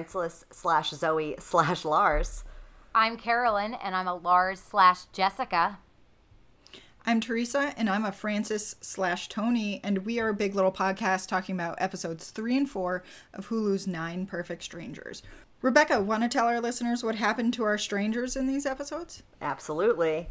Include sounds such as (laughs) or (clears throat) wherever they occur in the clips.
Frances slash Zoe slash Lars. I'm Carolyn, and I'm a Lars slash Jessica. I'm Teresa, and I'm a Frances slash Tony, and we are a big little podcast talking about episodes three and four of Hulu's Nine Perfect Strangers. Rebecca, want to tell our listeners what happened to our strangers in these episodes? Absolutely.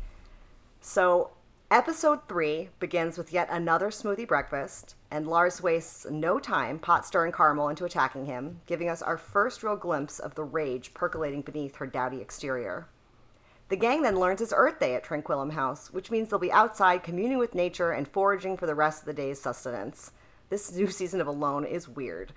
So, episode three begins with yet another smoothie breakfast, and Lars wastes no time pot stirring Carmel into attacking him, giving us our first real glimpse of the rage percolating beneath her dowdy exterior. The gang then learns it's Earth Day at Tranquillum House, which means they'll be outside communing with nature and foraging for the rest of the day's sustenance. This new (laughs) season of Alone is weird.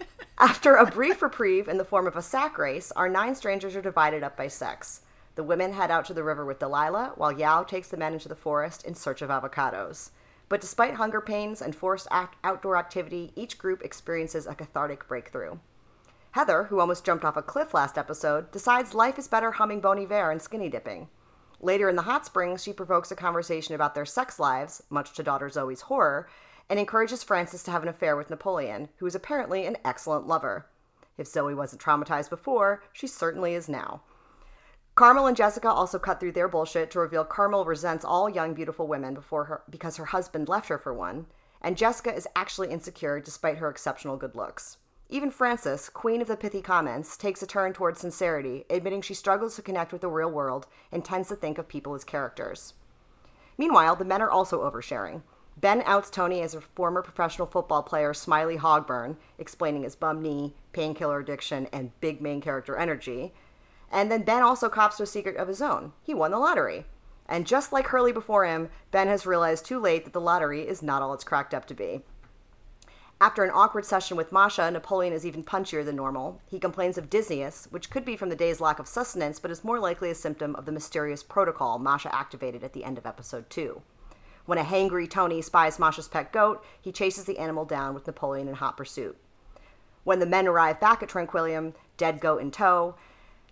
(laughs) After a brief reprieve in the form of a sack race, our nine strangers are divided up by sex. The women head out to the river with Delilah, while Yao takes the men into the forest in search of avocados. But despite hunger pains and forced act- outdoor activity, each group experiences a cathartic breakthrough. Heather, who almost jumped off a cliff last episode, decides life is better humming Bon Iver and skinny dipping. Later in the hot springs, she provokes a conversation about their sex lives, much to daughter Zoe's horror, and encourages Frances to have an affair with Napoleon, who is apparently an excellent lover. If Zoe wasn't traumatized before, she certainly is now. Carmel and Jessica also cut through their bullshit to reveal Carmel resents all young, beautiful women before her because her husband left her for one, and Jessica is actually insecure despite her exceptional good looks. Even Frances, queen of the pithy comments, takes a turn towards sincerity, admitting she struggles to connect with the real world and tends to think of people as characters. Meanwhile, the men are also oversharing. Ben outs Tony as a former professional football player, Smiley Hogburn, explaining his bum knee, painkiller addiction, and big main character energy. And then Ben also cops to a secret of his own. He won the lottery. And just like Hurley before him, Ben has realized too late that the lottery is not all it's cracked up to be. After an awkward session with Masha, Napoleon is even punchier than normal. He complains of dizziness, which could be from the day's lack of sustenance, but is more likely a symptom of the mysterious protocol Masha activated at the end of episode 2. When a hangry Tony spies Masha's pet goat, he chases the animal down with Napoleon in hot pursuit. When the men arrive back at Tranquillum, dead goat in tow,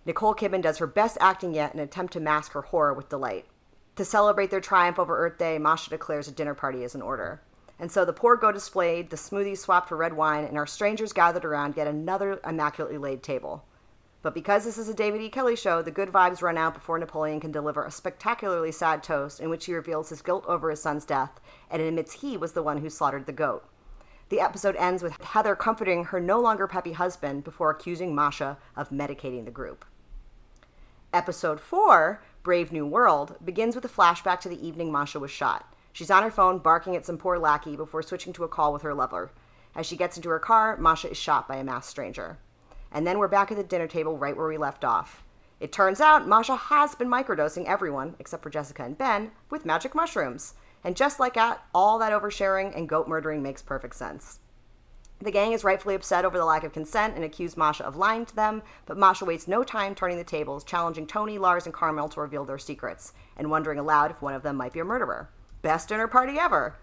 Nicole Kidman does her best acting yet in an attempt to mask her horror with delight. To celebrate their triumph over Earth Day, Masha declares a dinner party is in order. And so the poor goat is flayed, the smoothies swapped for red wine, and our strangers gathered around yet another immaculately laid table. But because this is a David E. Kelley show, the good vibes run out before Napoleon can deliver a spectacularly sad toast in which he reveals his guilt over his son's death and admits he was the one who slaughtered the goat. The episode ends with Heather comforting her no longer peppy husband before accusing Masha of medicating the group. Episode 4, Brave New World, begins with a flashback to the evening Masha was shot. She's on her phone barking at some poor lackey before switching to a call with her lover. As she gets into her car, Masha is shot by a masked stranger. And then we're back at the dinner table right where we left off. It turns out Masha has been microdosing everyone, except for Jessica and Ben, with magic mushrooms. And just like that, all that oversharing and goat murdering makes perfect sense. The gang is rightfully upset over the lack of consent and accuse Masha of lying to them, but Masha wastes no time turning the tables, challenging Tony, Lars, and Carmel to reveal their secrets, and wondering aloud if one of them might be a murderer. Best dinner party ever.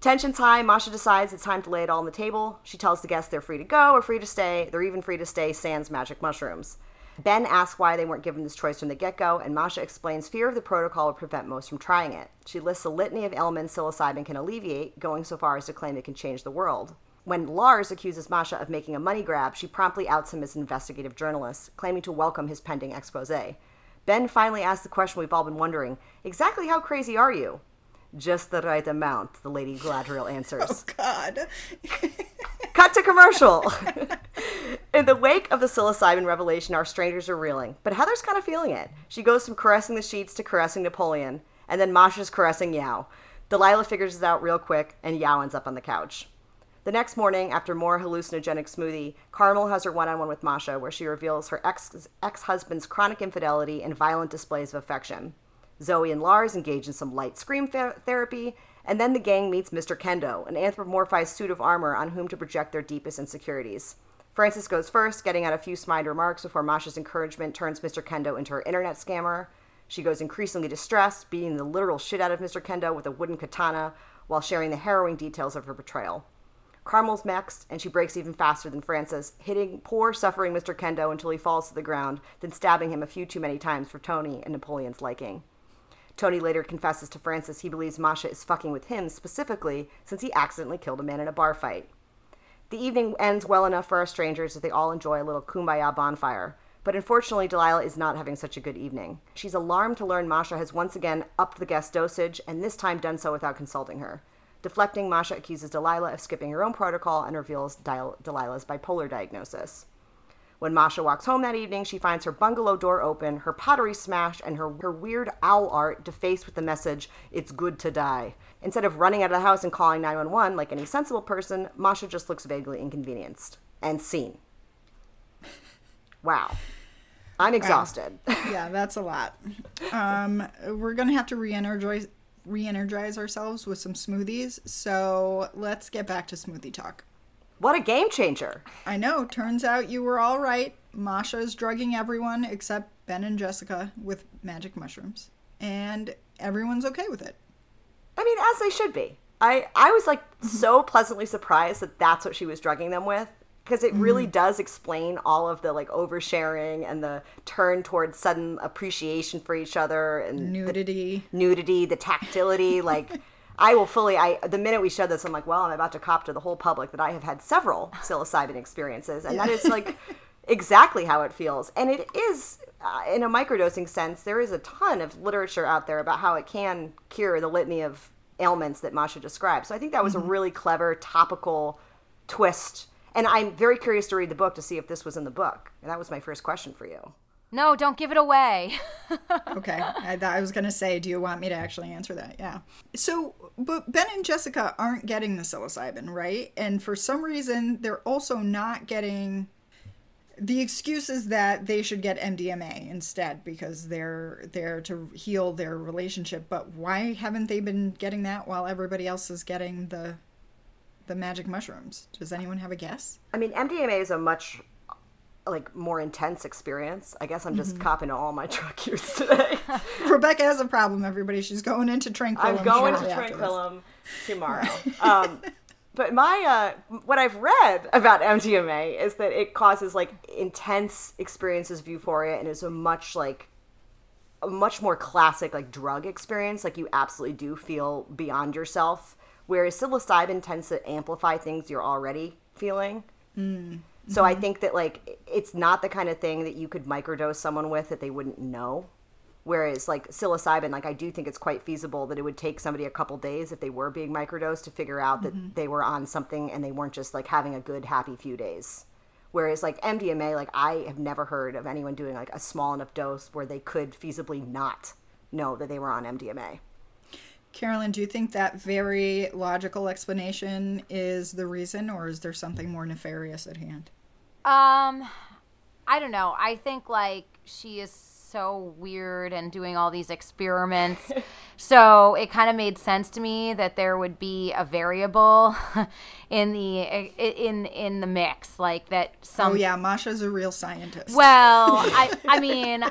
Tension's high. Masha decides it's time to lay it all on the table. She tells the guests they're free to go or free to stay. They're even free to stay sans magic mushrooms. Ben asks why they weren't given this choice from the get go, and Masha explains fear of the protocol would prevent most from trying it. She lists a litany of ailments psilocybin can alleviate, going so far as to claim it can change the world. When Lars accuses Masha of making a money grab, she promptly outs him as an investigative journalist, claiming to welcome his pending expose. Ben finally asks the question we've all been wondering exactly how crazy are you? Just the right amount, the Lady Galadriel (laughs) answers. Oh, God. (laughs) Cut to commercial. In the wake of the psilocybin revelation, our strangers are reeling, but Heather's kind of feeling it. She goes from caressing the sheets to caressing Napoleon, and then Masha's caressing Yao. Delilah figures this out real quick, and Yao ends up on the couch. The next morning, after more hallucinogenic smoothie, Carmel has her one on one with Masha, where she reveals her ex husband's chronic infidelity and violent displays of affection. Zoe and Lars engage in some light scream ther- therapy, and then the gang meets Mr. Kendo, an anthropomorphized suit of armor on whom to project their deepest insecurities. Frances goes first, getting out a few snide remarks before Masha's encouragement turns Mr. Kendo into her internet scammer. She goes increasingly distressed, beating the literal shit out of Mr. Kendo with a wooden katana while sharing the harrowing details of her betrayal. Carmel's next, and she breaks even faster than Frances, hitting poor, suffering Mr. Kendo until he falls to the ground, then stabbing him a few too many times for Tony and Napoleon's liking. Tony later confesses to Frances he believes Masha is fucking with him specifically since he accidentally killed a man in a bar fight. The evening ends well enough for our strangers as they all enjoy a little kumbaya bonfire. But unfortunately, Delilah is not having such a good evening. She's alarmed to learn Masha has once again upped the guest dosage, and this time done so without consulting her. Deflecting, Masha accuses Delilah of skipping her own protocol and reveals Delilah's bipolar diagnosis. When Masha walks home that evening, she finds her bungalow door open, her pottery smashed, and her, her weird owl art defaced with the message, It's good to die. Instead of running out of the house and calling 911 like any sensible person, Masha just looks vaguely inconvenienced. And scene. Wow. I'm exhausted. (laughs) yeah, that's a lot. Um, we're gonna have to re-energize re-energize ourselves with some smoothies. So let's get back to smoothie talk. what a game changer. I know. Turns out you were all right. Masha is drugging everyone except Ben and Jessica with magic mushrooms, and everyone's okay with it. I mean, as they should be. I, I was like so pleasantly surprised that that's what she was drugging them with because it really does explain all of the like oversharing and the turn towards sudden appreciation for each other and Nudity. nudity, the tactility. (laughs) like, I will fully. I the minute we showed this, I'm like, well, I'm about to cop to the whole public that I have had several psilocybin experiences, and that is like exactly how it feels. And it is, uh, in a microdosing sense, there is a ton of literature out there about how it can cure the litany of ailments that Masha described. So I think that was a really clever topical twist. And I'm very curious to read the book to see if this was in the book. And that was my first question for you. No, don't give it away. (laughs) Okay, I, thought I was gonna say, do you want me to actually answer that? Yeah. So, but Ben and Jessica aren't getting the psilocybin, right? And for some reason, they're also not getting. The excuse is that they should get MDMA instead because they're there to heal their relationship. But why haven't they been getting that while everybody else is getting the the magic mushrooms? Does anyone have a guess? I mean, MDMA is a much like more intense experience. I guess I'm just copping to all my (laughs) drug use today. (laughs) Rebecca has a problem. Everybody, she's going into Tranquillum. I'm going to shortly after this. Tranquillum tomorrow. (laughs) um, but my uh, what I've read about MDMA is that it causes like intense experiences of euphoria and is a much like a much more classic like drug experience. Like you absolutely do feel beyond yourself. Whereas psilocybin tends to amplify things you're already feeling. Mm. So I mm-hmm. think that like it's not the kind of thing that you could microdose someone with that they wouldn't know. Whereas like psilocybin, like I do think it's quite feasible that it would take somebody a couple days if they were being microdosed to figure out that mm-hmm. they were on something and they weren't just like having a good happy few days. Whereas like MDMA, like I have never heard of anyone doing like a small enough dose where they could feasibly not know that they were on MDMA. Carolyn, do you think that very logical explanation is the reason, or is there something more nefarious at hand? Um, I don't know. I think like she is so weird and doing all these experiments. (laughs) so it kind of made sense to me that there would be a variable (laughs) in the in in the mix, like that some Oh yeah, Masha's a real scientist. well, I (laughs) I mean,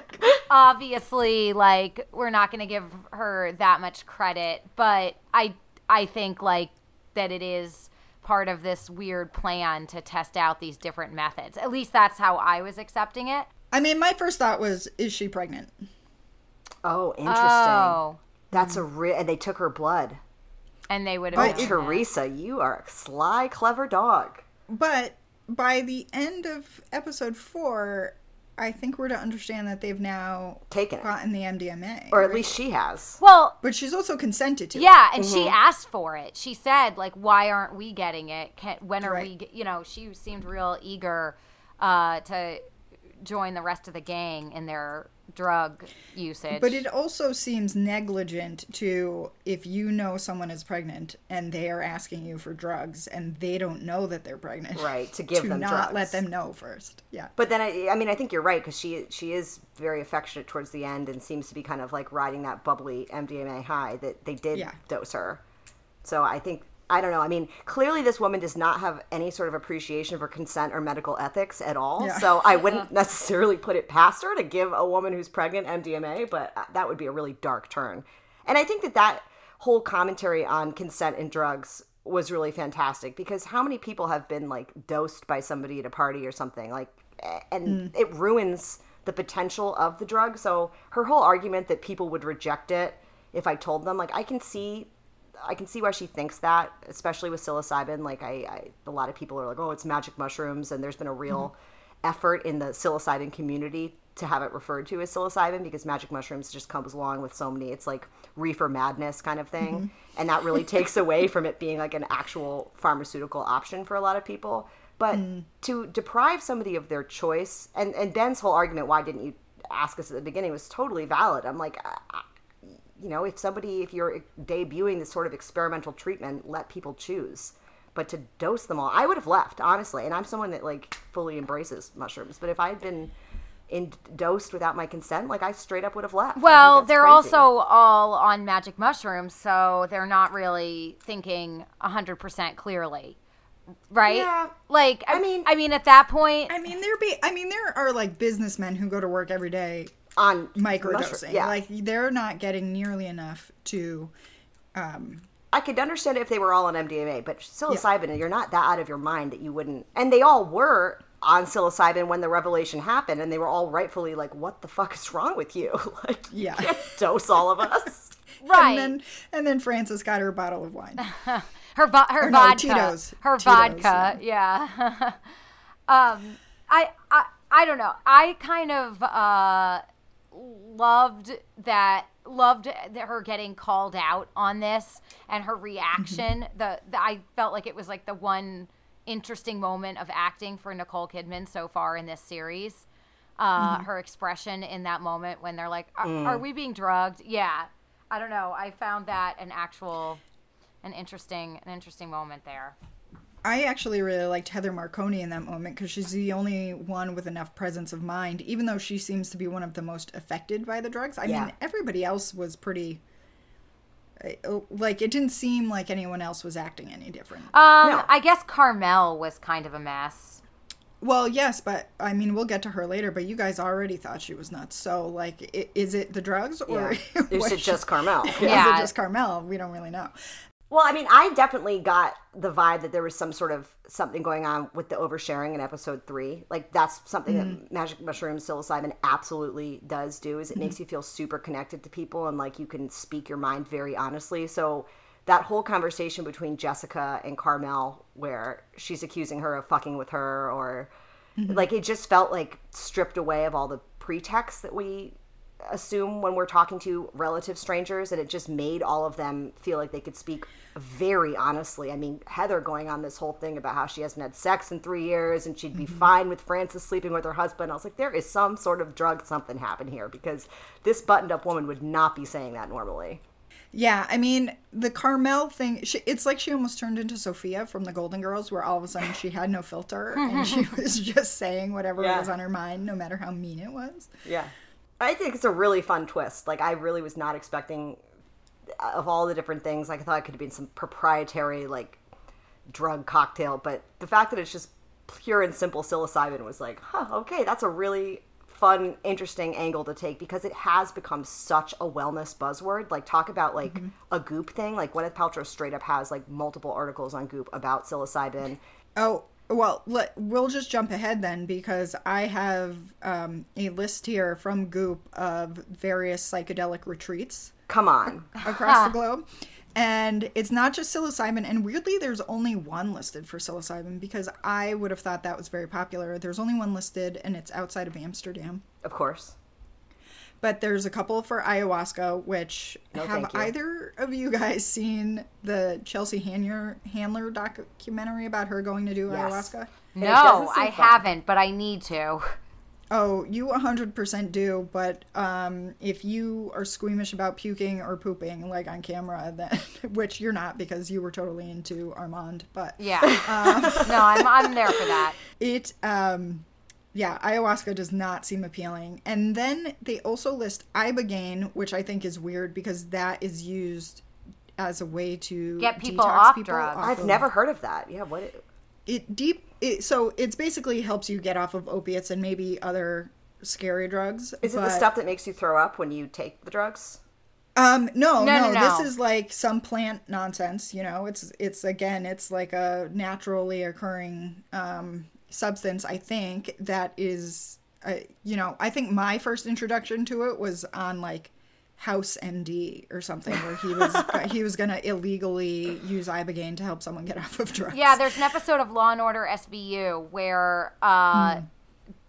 obviously, like we're not going to give her that much credit, but I I think like that it is part of this weird plan to test out these different methods. At least that's how I was accepting it. I mean, my first thought was, is she pregnant? Oh, interesting. Oh, That's a real. And they took her blood. and they would But have it- Teresa, you are a sly, clever dog. But by the end of episode four, I think we're to understand that they've now Taken it. gotten the MDMA. Or at right? least she has. Well, But she's also consented to. it. Yeah, and she asked for it. She said, like, why aren't we getting it? Can, when are Right. we, you know, she seemed real eager uh, to join the rest of the gang in their drug usage. But it also seems negligent to if you know someone is pregnant and they are asking you for drugs and they don't know that they're pregnant. Right, to give to them not drugs. let them know first. Yeah. But then I, I mean, I think you're right because she she is very affectionate towards the end and seems to be kind of like riding that bubbly MDMA high that they did Yeah. dose her. So I think I don't know. I mean, clearly this woman does not have any sort of appreciation for consent or medical ethics at all. Yeah. So I (laughs) wouldn't necessarily put it past her to give a woman who's pregnant MDMA, but uh, that would be a really dark turn. And I think that that whole commentary on consent and drugs was really fantastic because how many people have been like dosed by somebody at a party or something like and it ruins the potential of the drug so her whole argument that people would reject it if i told them like i can see I can see why she thinks that, especially with psilocybin. Like I, I a lot of people are like, oh, it's magic mushrooms, and there's been a real mm-hmm. effort in the psilocybin community to have it referred to as psilocybin because magic mushrooms just comes along with so many. It's like reefer madness kind of thing, mm-hmm. and that really takes (laughs) away from it being like an actual pharmaceutical option for a lot of people. But hmm. to deprive somebody of their choice, and and Ben's whole argument, why didn't you ask us at the beginning, was totally valid. I'm like. I- you know, if somebody, if you're debuting this sort of experimental treatment, let people choose. But to dose them all, I would have left, honestly. And I'm someone that like fully embraces mushrooms. But if I had been in dosed without my consent, like I straight up would have left. Well, they're crazy. also all on magic mushrooms, so they're not really thinking 100% clearly. Right? Yeah. Like I, I mean- I mean at that point I mean, there be. I mean, there are like businessmen who go to work every day on microdosing. mushroom- Yeah, Like they're not getting nearly enough to. I could understand if they were all on MDMA, but psilocybin, you're not that out of your mind that you wouldn't. And they all were on psilocybin when the revelation happened, and they were all rightfully like, "What the fuck is wrong with you? (laughs) like, Yeah. you can't dose all of us." (laughs) right. And then and then Frances got her bottle of wine. (laughs) her vo- her Or no, vodka, Tito's. her Tito's, vodka, yeah. um, I, I I don't know. I kind of uh loved that loved that her getting called out on this and her reaction. Mm-hmm. The, the I felt like it was like the one interesting moment of acting for Nicole Kidman so far in this series. Uh, mm-hmm. Her expression in that moment when they're like, are, mm. "Are we being drugged?" Yeah, I don't know. I found that an actual an interesting an interesting moment there. I actually really liked Heather Marconi in that moment because she's the only one with enough presence of mind, even though she seems to be one of the most affected by the drugs. I Yeah. mean, everybody else was pretty. uh, Like, it didn't seem like anyone else was acting any different. Um, No. I guess Carmel was kind of a mess. Well, yes, but I mean, we'll get to her later, but you guys already thought she was nuts. So, like, is it the drugs or Yeah. (laughs) Is was it just Carmel? (laughs) is it just Carmel? We don't really know. Well, I mean, I definitely got the vibe that there was some sort of something going on with the oversharing in episode three. Like that's something that mm-hmm. magic mushroom psilocybin absolutely does do. Is it mm-hmm. makes you feel super connected to people and like you can speak your mind very honestly. So that whole conversation between Jessica and Carmel, where she's accusing her of fucking with her, or mm-hmm. like it just felt like stripped away of all the pretext that we assume when we're talking to relative strangers and it just made all of them feel like they could speak very honestly. I mean, Heather going on this whole thing about how she hasn't had sex in three years and she'd be mm-hmm. fine with Frances sleeping with her husband. I was like, there is some sort of drug something happened here because this buttoned up woman would not be saying that normally. Yeah, I mean, the Carmel thing, she, it's like she almost turned into Sophia from the Golden Girls, where all of a sudden she had no filter and she (laughs) was just saying whatever Yeah. was on her mind, no matter how mean it was. Yeah. I think it's a really fun twist. Like I really was not expecting uh, of all the different things. Like I thought it could have been some proprietary like drug cocktail, but the fact that it's just pure and simple psilocybin was like, huh, okay, that's a really fun, interesting angle to take because it has become such a wellness buzzword. Like talk about like mm-hmm. a goop thing. Like Gwyneth Paltrow straight up has like multiple articles on goop about psilocybin. Oh, well, let, we'll just jump ahead then because I have um, a list here from Goop of various psychedelic retreats Come on. across the (laughs) globe. And it's not just psilocybin. And weirdly, there's only one listed for psilocybin because I would have thought that was very popular. There's only one listed, and it's outside of Amsterdam. Of course. But there's a couple for ayahuasca, which No, have either of you guys (laughs) seen the Chelsea Handler, Handler documentary about her going to do Yes. ayahuasca? And it doesn't No, I fun. haven't, but I need to. Oh, you 100% do, but um, if you are squeamish about puking or pooping, like on camera, (laughs) then which you're not because you were totally into Armond, but Yeah. (laughs) no, I'm I'm there for that. it, um, yeah, ayahuasca does not seem appealing. And then they also list ibogaine, which I think is weird because that is used as a way to Get people detox off people drugs. off I've of- never heard of that. Yeah, what it deep it, so it's basically helps you get off of opiates and maybe other scary drugs Is it the stuff that makes you throw up when you take the drugs? um no No, no, no, this is like some plant nonsense you know it's it's again it's like a naturally occurring um substance i think that is uh, you know i think my first introduction to it was on like House MD or something where he was (laughs) he was gonna illegally use ibogaine to help someone get (laughs) off of drugs. Yeah, there's an episode of Law and Order SVU where uh,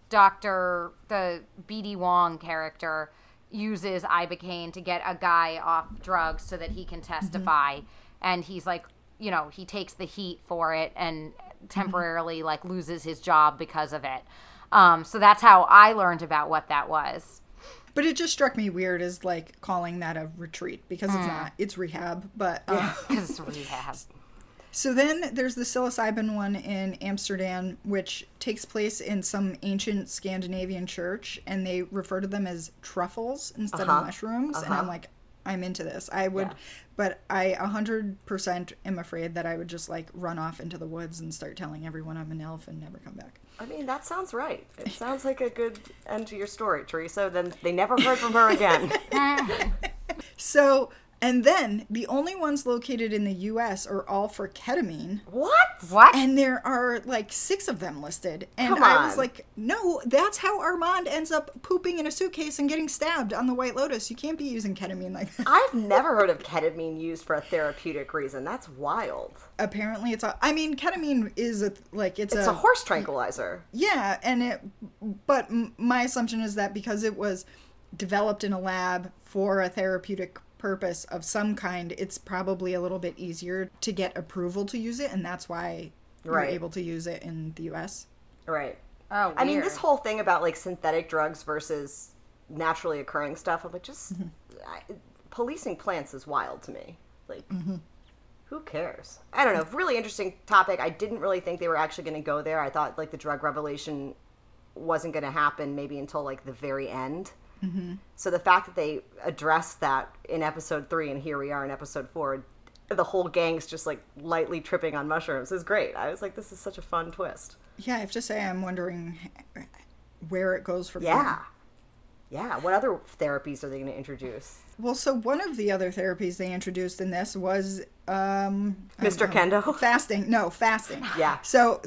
Doctor the BD Wong character uses ibogaine to get a guy off drugs so that he can testify, and he's like, you know, he takes the heat for it and temporarily like loses his job because of it. Um, so that's how I learned about what that was. But it just struck me weird as like calling that a retreat because it's not. It's rehab. But uh, Because it's rehab. (laughs) so then there's the psilocybin one in Amsterdam, which takes place in some ancient Scandinavian church, and they refer to them as truffles instead Uh-huh. of mushrooms. And Uh-huh. I'm like, I'm into this. I would, Yeah. but I 100% am afraid that I would just like run off into the woods and start telling everyone I'm an elf and never come back. I mean, that sounds right. (laughs) It sounds like a good end to your story, Teresa. Then they never heard from her again. (laughs) So, and then the only ones located in the US are all for ketamine. what? What? And there are like six of them listed. And Come I was like, no, that's how Armond ends up pooping in a suitcase and getting stabbed on the White Lotus. You can't be using ketamine like that. I've never heard of ketamine used for a therapeutic reason. That's wild. Apparently, it's a. I mean, ketamine is a like it's, It's a horse tranquilizer. Yeah, and it. But my assumption is that because it was developed in a lab for a therapeutic purpose of some kind, it's probably a little bit easier to get approval to use it, and that's why Right. you're able to use it in the U.S. Right. oh, I mean, this whole thing about like synthetic drugs versus naturally occurring stuff, I'm like, just mm-hmm. I, policing plants is wild to me. Like, mm-hmm. who cares? I don't know. Really interesting topic. I didn't really think they were actually going to go there. I thought like the drug revelation wasn't going to happen maybe until like the very end. So the fact that they addressed that in episode three and here we are in episode four, the whole gang's just like lightly tripping on mushrooms is great. I was like, this is such a fun twist. Yeah, I have to say, I'm wondering where it goes from Yeah. there. Yeah. What other therapies are they going to introduce? Well, so one of the other therapies they introduced in this was um, Mr. Kendo? fasting. No, fasting. Yeah. So,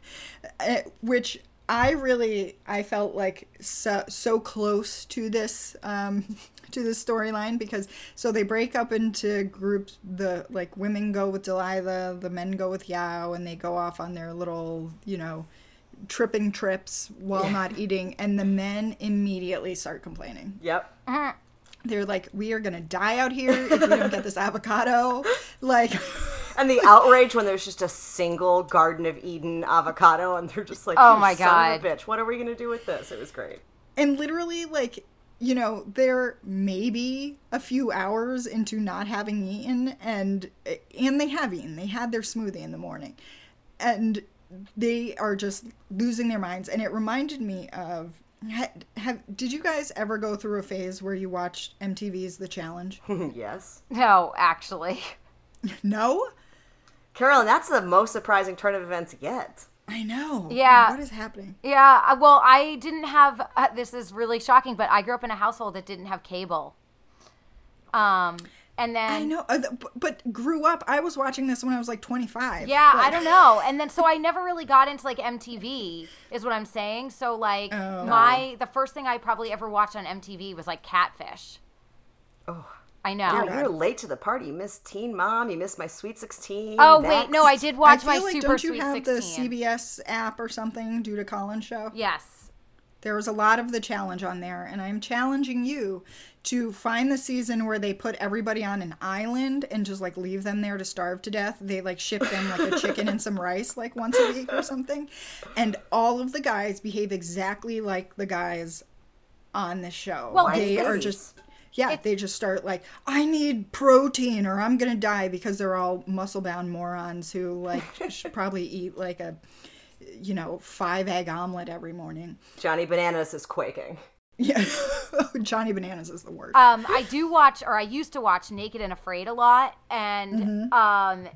(laughs) uh, which I really I felt like so, so close to this um, (laughs) to this storyline because so they break up into groups. The like women go with Delilah, the men go with Yao, and they go off on their little you know tripping trips while not eating, and the men immediately start complaining. Yep. They're like, we are gonna die out here if we don't get this avocado. (laughs) Like, And the outrage when there's just a single Garden of Eden avocado, and they're just like, Oh "You my son of a God. bitch! What are we gonna do with this?" It was great. and literally, like, you know, they're maybe a few hours into not having eaten, and and they have eaten. They had their smoothie in the morning, and they are just losing their minds. And it reminded me of. ha- Have did you guys ever go through a phase where you watched MTV's The Challenge? (laughs) yes, no, actually. (laughs) no, Carolyn, that's the most surprising turn of events yet. I know. Yeah. what is happening? Yeah, uh, well, I didn't have. Uh, this is really shocking, but I grew up in a household that didn't have cable. Um, and then I know, uh, but grew up. I was watching this when I was like 25. Yeah, I don't know. And then so I never really got into like MTV is what I'm saying. So like Oh. my the first thing I probably ever watched on MTV was like Catfish. Oh, I know. Dude, you're late to the party. You missed Teen Mom. You missed my Sweet Sixteen. oh wait, no, I Next. did I watch feel my like Super don't you Sweet have 16. the CBS app or something due to Colin's show? yes. There was a lot of the challenge on there, and I'm challenging you to find the season where they put everybody on an island and just like leave them there to starve to death. They like ship them like a chicken and some rice like once a week or something, and all of the guys behave exactly like the guys on the show. Well, they it's- are just yeah, they just start like, I need protein or I'm gonna die because they're all muscle bound morons who like (laughs) should probably eat like a you know, five egg omelet every morning. Johnny Bananas is quaking. Yeah. (laughs) Johnny Bananas is the worst. Um, I do watch, or I used to watch Naked and Afraid a lot, and Mm-hmm. um,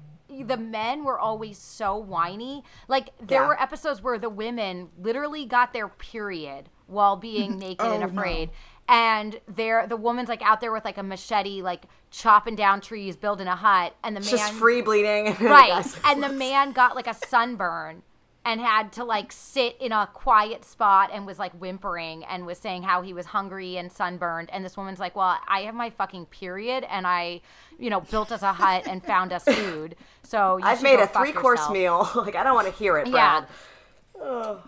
the men were always so whiny. Like there Yeah. were episodes where the women literally got their period while being (laughs) naked and afraid. no. And there, the woman's like out there with like a machete, like chopping down trees, building a hut, and the man Just free bleeding. (laughs) right, and the man got like a sunburn and had to like sit in a quiet spot and was like whimpering and was saying how he was hungry and sunburned and this woman's like well i have my fucking period and i you know built us a hut and found us food so I've made a three course meal. (laughs) like I don't want to hear it, Yeah. Brad.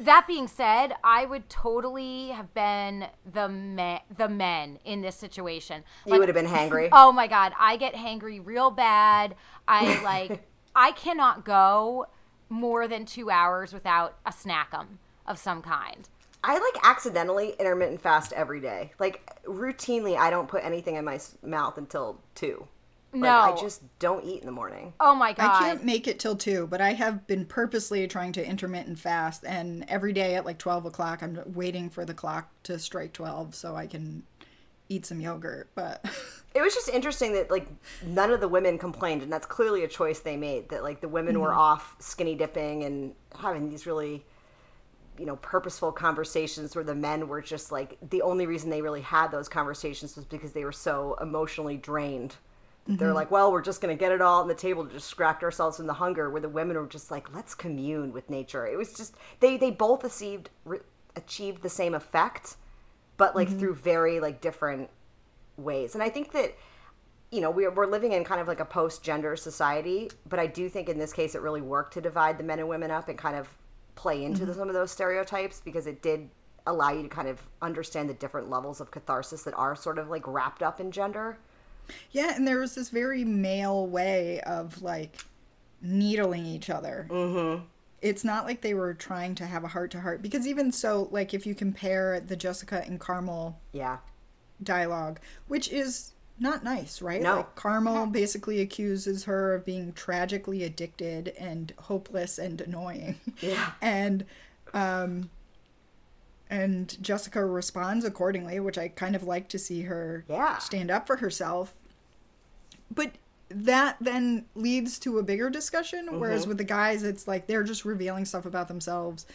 That being said, I would totally have been the me- the men in this situation. You would have been hangry. (laughs) Oh my god, I get hangry real bad. I (laughs) like I cannot go more than 2 hours without a snackum of some kind. I like accidentally intermittent fast every day. Like routinely, I don't put anything in my mouth until two. Like, No. I just don't eat in the morning. Oh my god. I can't make it till two, but I have been purposely trying to intermittent fast, and every day at like twelve o'clock, I'm waiting for the clock to strike twelve so I can eat some yogurt. But (laughs) It was just interesting that like none of the women complained, and that's clearly a choice they made. That like the women were mm-hmm. off skinny dipping and having these really, you know, purposeful conversations where the men were just like the only reason they really had those conversations was because they were so emotionally drained. They're mm-hmm. like, well, we're just going to get it all on the table to distract ourselves from the hunger. Where the women were just like, let's commune with nature. It was just they they both achieved re- achieved the same effect, but like mm-hmm. through very like different ways. And I think that you know we're, we're living in kind of like a post-gender society but i do think in this case it really worked to divide the men and women up and kind of play into the, mm-hmm. some of those stereotypes because it did allow you to kind of understand the different levels of catharsis that are sort of like wrapped up in gender yeah, and there was this very male way of like needling each other. Mm-hmm. It's not like they were trying to have a heart to heart because even so, like if you compare the Jessica and Carmel yeah dialogue, which is not nice, right? No. Like Carmel basically accuses her of being tragically addicted and hopeless and annoying. Yeah. (laughs) and um and Jessica responds accordingly, which I kind of like to see her Yeah. stand up for herself. But that then leads to a bigger discussion, whereas Mm-hmm. with the guys it's like they're just revealing stuff about themselves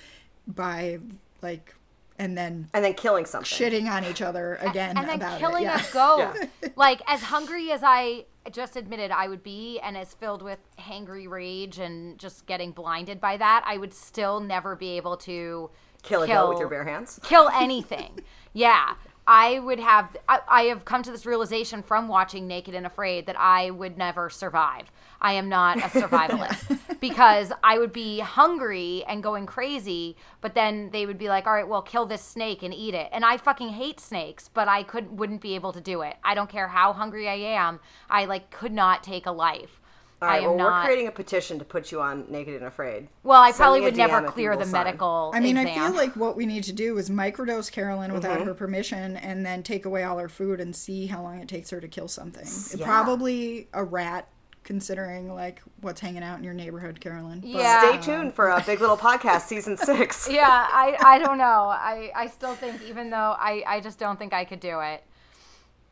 by like and then and then killing something shitting on each other again and then about killing it. Yeah. a goat. (laughs) like as hungry as I just admitted I would be, and as filled with hangry rage and just getting blinded by that, I would still never be able to kill a goat with your bare hands kill anything. (laughs) yeah. I would have I, I have come to this realization from watching Naked and Afraid that I would never survive. I am not a survivalist (laughs) because I would be hungry and going crazy, but then they would be like, "All right, well, kill this snake and eat it." And I fucking hate snakes, but I could wouldn't be able to do it. I don't care how hungry I am. I like could not take a life. All right I am well not we're creating a petition to put you on naked and afraid Well, I Send probably would never DM if you clear the sign. medical I mean, I feel like what we need to do is microdose Carolyn without Mm-hmm. her permission and then take away all her food and see how long it takes her to kill something. Yeah. Probably a rat, considering like what's hanging out in your neighborhood, Carolyn. But- Yeah. stay tuned for a big little podcast season (laughs) six (laughs) yeah, I, I don't know. I, I still think even though I, I just don't think I could do it.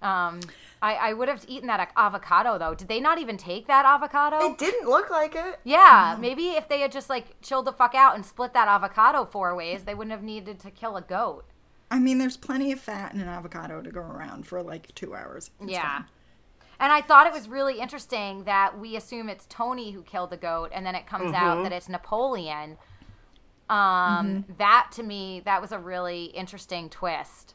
Um, I, I would have eaten that avocado though. Did they not even take that avocado? it didn't look like it yeah, mm-hmm. maybe if they had just like chilled the fuck out and split that avocado four ways, they wouldn't have needed to kill a goat. I mean, there's plenty of fat in an avocado to go around for like two hours. It's yeah. fine. And I thought it was really interesting that we assume it's Tony who killed the goat, and then it comes out mm-hmm. that it's Napoleon. Um, mm-hmm. That to me, that was a really interesting twist.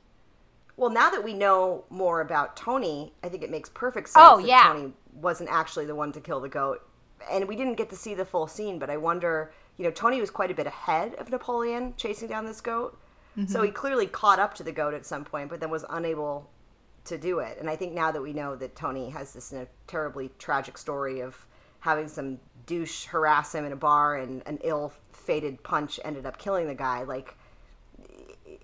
Well, now that we know more about Tony, I think it makes perfect oh, sense Oh, that yeah. Tony wasn't actually the one to kill the goat. And we didn't get to see the full scene, but I wonder, you know, Tony was quite a bit ahead of Napoleon chasing down this goat. Mm-hmm. So he clearly caught up to the goat at some point, but then was unable to do it. And I think now that we know that Tony has this you know, terribly tragic story of having some douche harass him in a bar and an ill fated punch ended up killing the guy, like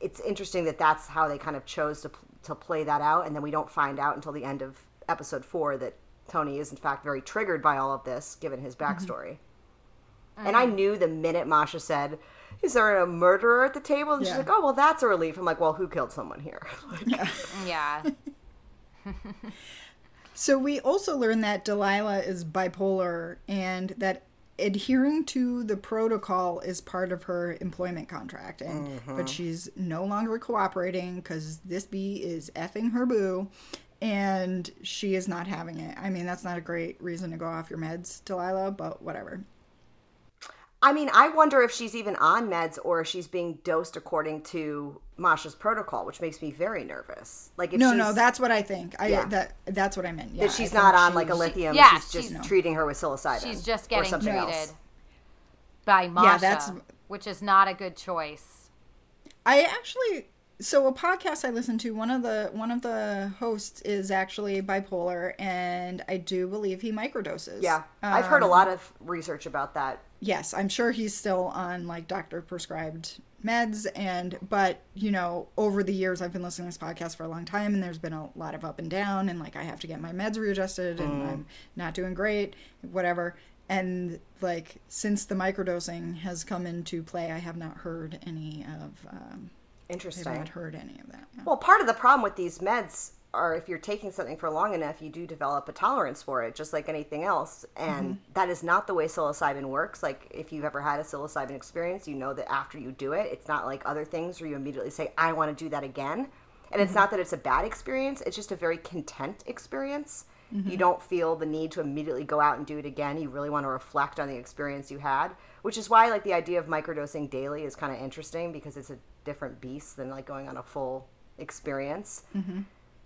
it's interesting that that's how they kind of chose to to play that out, and then we don't find out until the end of episode four that Tony is in fact very triggered by all of this, given his mm-hmm. backstory. And I mm. knew the minute Masha said, "Is there a murderer at the table?" and she's like, "Oh, well, that's a relief." I'm like, "Well, who killed someone here?" (laughs) Like, (laughs) Yeah. So we also learned that Delilah is bipolar and that adhering to the protocol is part of her employment contract and mm-hmm. but she's no longer cooperating cuz this bee is effing her boo and she is not having it. I mean, that's not a great reason to go off your meds, Delilah, but whatever. I mean, I wonder if she's even on meds or if she's being dosed according to Masha's protocol, which makes me very nervous. Like, if No, she's, no, that's what I think. I Yeah. that that's what I meant. Yeah, that she's I not on like a she's- lithium. Yeah, she's just she's- treating her with psilocybin. She's just getting something treated else. by Masha, that's- which is not a good choice. I actually so a podcast I listen to one of the one of the hosts is actually bipolar and I do believe he microdoses. Yeah, I've heard a Um, lot of research about that. Yes, I'm sure he's still on like doctor prescribed meds and but you know over the years I've been listening to this podcast for a long time and there's been a lot of up and down and like I have to get my meds readjusted and I'm not doing great whatever and like since the microdosing has come into play I have not heard any of um, i have not heard any of that. yeah. Well, part of the problem with these meds are if you're taking something for long enough, you do develop a tolerance for it, just like anything else. And mm-hmm. that is not the way psilocybin works. Like, if you've ever had a psilocybin experience, you know that after you do it, it's not like other things where you immediately say, I want to do that again. And it's mm-hmm. not that it's a bad experience, it's just a very content experience. You mm-hmm. don't feel the need to immediately go out and do it again. You really want to reflect on the experience you had, which is why like the idea of microdosing daily is kind of interesting because it's a different beast than like going on a full experience.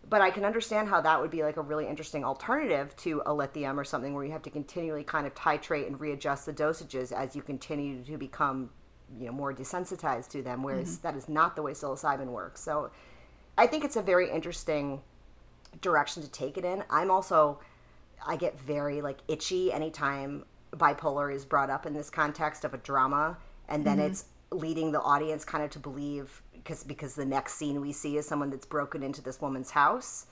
But I can understand how that would be like a really interesting alternative to a lithium or something where you have to continually kind of titrate and readjust the dosages as you continue to become, you know, more desensitized to them. Whereas mm-hmm. that is not the way psilocybin works. So I think it's a very interesting direction to take it in. I'm also I get very like itchy anytime bipolar is brought up in this context of a drama and then mm-hmm. it's leading the audience kind of to believe because because the next scene we see is someone that's broken into this woman's house.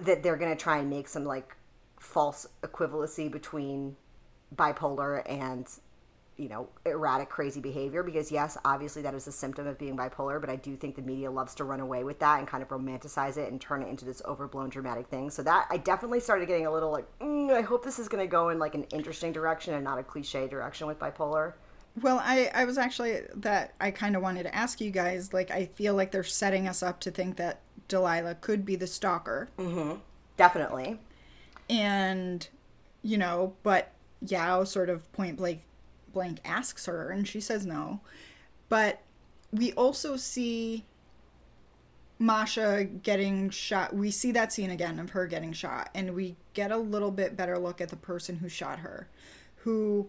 That they're going to try and make some like false equivalency between bipolar and you know erratic crazy behavior because yes obviously that is a symptom of being bipolar but i do think the media loves to run away with that and kind of romanticize it and turn it into this overblown dramatic thing. So that i definitely started getting a little like mm, i hope this is going to go in like an interesting direction and not a cliche direction with bipolar Well, I, I was actually that I kind of wanted to ask you guys. Like, I feel like they're setting us up to think that Delilah could be the stalker, mm-hmm. definitely and you know, but Yao sort of point blank blank asks her, and she says no. But we also see Masha getting shot. We see that scene again of her getting shot, and we get a little bit better look at the person who shot her, who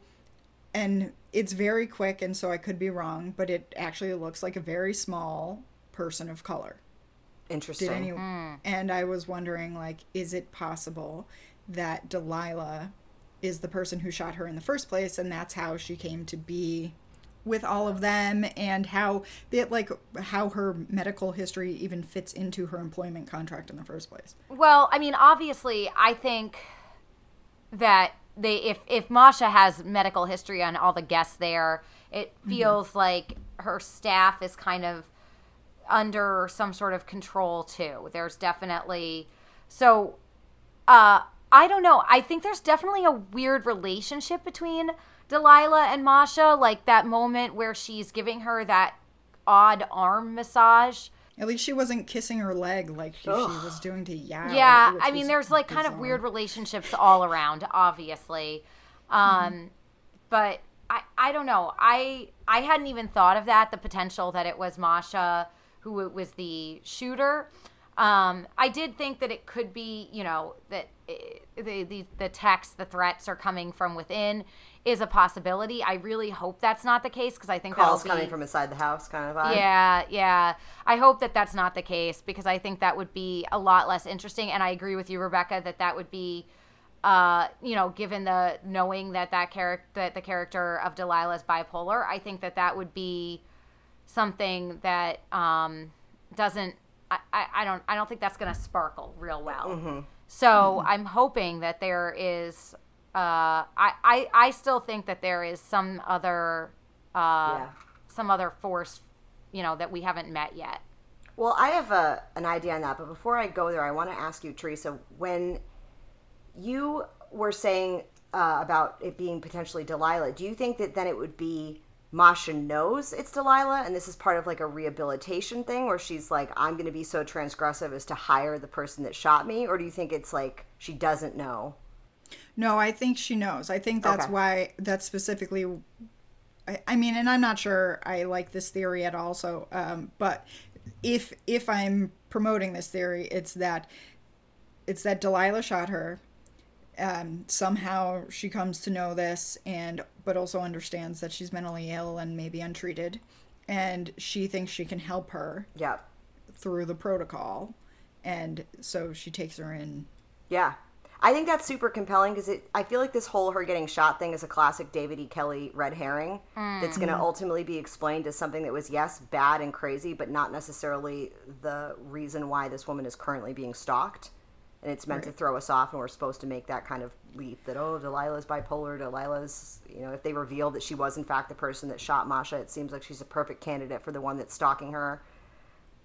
and it's very quick and so I could be wrong, but it actually looks like a very small person of color. interesting Did any hmm. and I was wondering like is it possible that Delilah is the person who shot her in the first place and that's how she came to be with all of them and how it like how her medical history even fits into her employment contract in the first place. Well, I mean, obviously, I think that they if if Masha has medical history on all the guests there, it feels like her staff is kind of under some sort of control too. There's definitely so uh I don't know. I think there's definitely a weird relationship between Delilah and Masha, like that moment where she's giving her that odd arm massage. At least she wasn't kissing her leg like she, she was doing to Yao. Yeah, I mean, there's like kind of weird relationships all around, obviously. Um, But I, I don't know. I, I hadn't even thought of that. The potential that it was Masha who it was the shooter. Um, I did think that it could be, you know, that eh, the the the texts, the threats are coming from within, is a possibility. I really hope that's not the case because I think calls be, coming from inside the house kind of vibe yeah, yeah. I hope that that's not the case because I think that would be a lot less interesting. And I agree with you, Rebecca, that that would be, uh, you know, given the knowing that that character, that the character of Delilah is bipolar, I think that that would be something that um, doesn't. I, I, I don't. I don't think that's going to sparkle real well. So I'm hoping that there is. Uh, I, I I still think that there is some other. Uh, Yeah. some other force, you know, that we haven't met yet. Well, I have a, an idea on that, but before I go there, I want to ask you, Teresa, when you were saying uh, about it being potentially Delilah, do you think that then it would be Masha knows it's Delilah and this is part of like a rehabilitation thing where she's like, I'm going to be so transgressive as to hire the person that shot me? Or do you think it's like she doesn't know? No, I think she knows. I think that's Okay. why that's specifically I, I mean, and I'm not sure I like this theory at all. So, um, but if if I'm promoting this theory, it's that it's that Delilah shot her. Um, somehow she comes to know this, and but also understands that she's mentally ill and maybe untreated, and she thinks she can help her Yeah. through the protocol, and so she takes her in. Yeah. I think that's super compelling because it. I feel like this whole her getting shot thing is a classic David E. Kelley red herring that's going to mm. ultimately be explained as something that was yes bad and crazy, but not necessarily the reason why this woman is currently being stalked. And it's meant to throw us off, and we're supposed to make that kind of leap that oh, Delilah's bipolar. Delilah's, you know, if they reveal that she was in fact the person that shot Masha, it seems like she's a perfect candidate for the one that's stalking her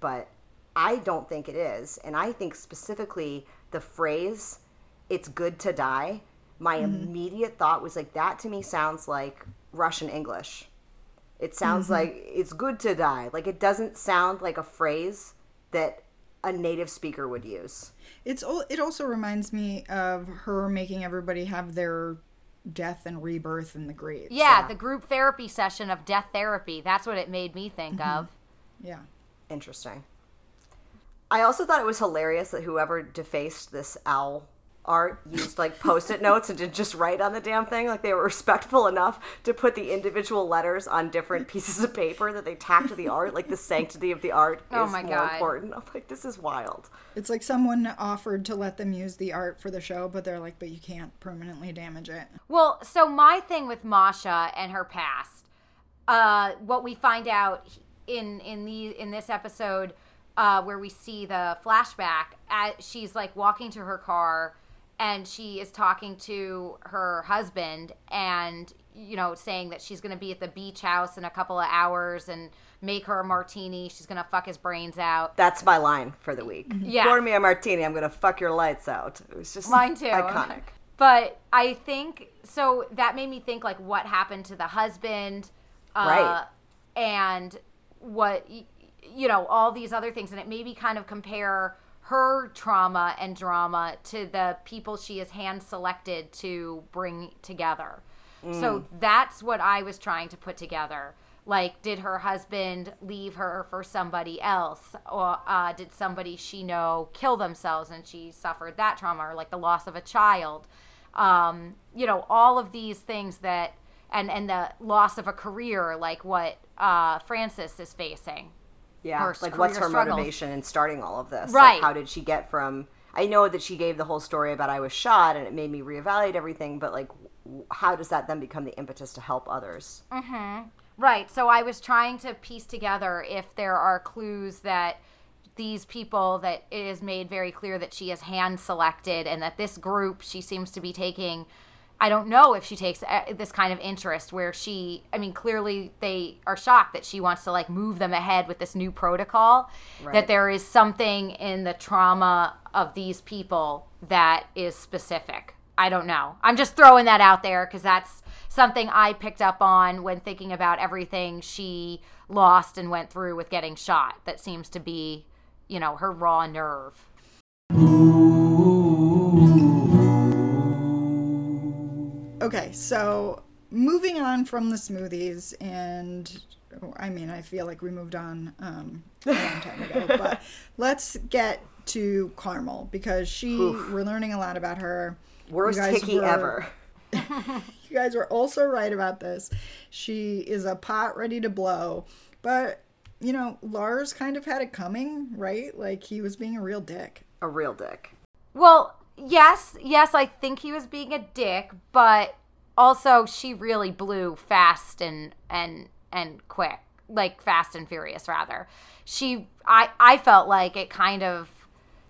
but I don't think it is. And I think specifically the phrase, it's good to die, my mm-hmm. immediate thought was like, that to me sounds like Russian English. It sounds mm-hmm. like it's good to die. Like it doesn't sound like a phrase that a native speaker would use. It's al- it also reminds me of her making everybody have their death and rebirth in the grave. Yeah, the group therapy session of death therapy. That's what it made me think mm-hmm. of. Yeah. Interesting. I also thought it was hilarious that whoever defaced this owl art used like post-it notes and did just write on the damn thing. Like they were respectful enough to put the individual letters on different (laughs) pieces of paper that they tacked to the art. Like the sanctity of the art Oh is my more God. important. I'm like, this is wild. It's like someone offered to let them use the art for the show, but they're like, but you can't permanently damage it. Well, so my thing with Masha and her past, uh, what we find out in in the in this episode, uh, where we see the flashback, at, she's like walking to her car, and she is talking to her husband, and you know, saying that she's going to be at the beach house in a couple of hours and make her a martini. She's going to fuck his brains out. That's my line for the week. Yeah. Pour me a martini. I'm gonna fuck your lights out. It was just Mine too. iconic. But I think so. That made me think like what happened to the husband, uh, Right. And what you know, all these other things, and it made me kind of compare her trauma and drama to the people she has hand selected to bring together. So that's what I was trying to put together. Like, did her husband leave her for somebody else? Or uh, did somebody she know kill themselves and she suffered that trauma, or like the loss of a child? Um, you know, all of these things that, and, and the loss of a career, like what uh, Frances is facing. Yeah, her like what's her struggles. motivation in starting all of this? Right. Like, how did she get from? I know that she gave the whole story about I was shot and it made me reevaluate everything, but like, how does that then become the impetus to help others? Mm-hmm. Right. So I was trying to piece together if there are clues that these people that it is made very clear that she is hand selected and that this group she seems to be taking I don't know if she takes uh, this kind of interest where she I mean clearly they are shocked that she wants to like move them ahead with this new protocol Right. that there is something in the trauma of these people that is specific. I don't know. I'm just throwing that out there because that's something I picked up on when thinking about everything she lost and went through with getting shot. That seems to be, you know, her raw nerve. Okay, so moving on from the smoothies, and I mean, I feel like we moved on um, a long time ago, (laughs) but let's get to Carmel because she, we're learning a lot about her. Worst hickey were- ever. (laughs) (laughs) You guys were also right about this. She is a pot ready to blow, but you know, Lars kind of had it coming, right? Like he was being a real dick. A real dick. Well, yes, yes, I think he was being a dick, but also she really blew fast and and and quick, like fast and furious rather. She I I felt like it kind of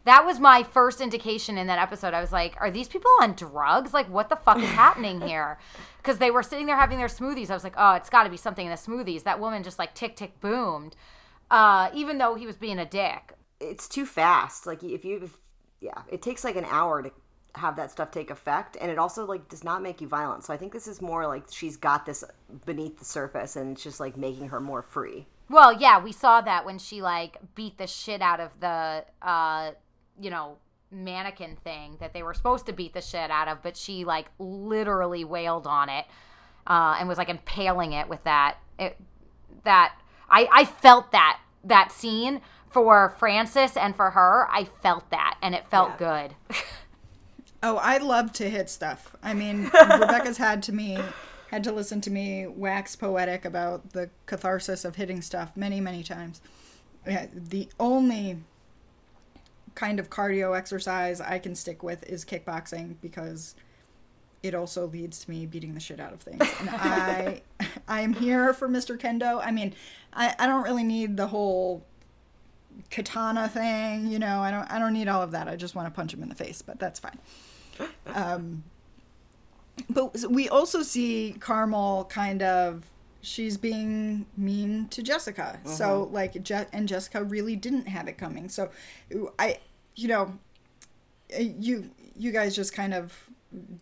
that was my first indication in that episode. I was like, are these people on drugs? Like what the fuck is happening (laughs) here? Cuz they were sitting there having their smoothies. I was like, "Oh, it's got to be something in the smoothies." That woman just like tick tick boomed. Uh even though he was being a dick. It's too fast. Like if you, if, yeah, it takes like an hour to have that stuff take effect, and it also like does not make you violent. So I think this is more like she's got this beneath the surface, and it's just like making her more free. Well, yeah, we saw that when she like beat the shit out of the uh, you know, mannequin thing that they were supposed to beat the shit out of, but she like literally wailed on it. uh, and was like impaling it with that. It, that I I felt that that scene for Frances and for her. I felt that, and it felt Yeah. good. (laughs) Oh, I love to hit stuff. I mean, (laughs) Rebecca's had to me had to listen to me wax poetic about the catharsis of hitting stuff many, many times. Uh, the only kind of cardio exercise I can stick with is kickboxing because it also leads to me beating the shit out of things. And (laughs) I I am here for Mr. Kendo. I mean, I, I don't really need the whole katana thing, you know, I don't I don't need all of that. I just want to punch him in the face, but that's fine. Um but we also see Carmel kind of she's being mean to Jessica. So uh-huh. like Je- and Jessica really didn't have it coming. So I you know uh, you you guys just kind of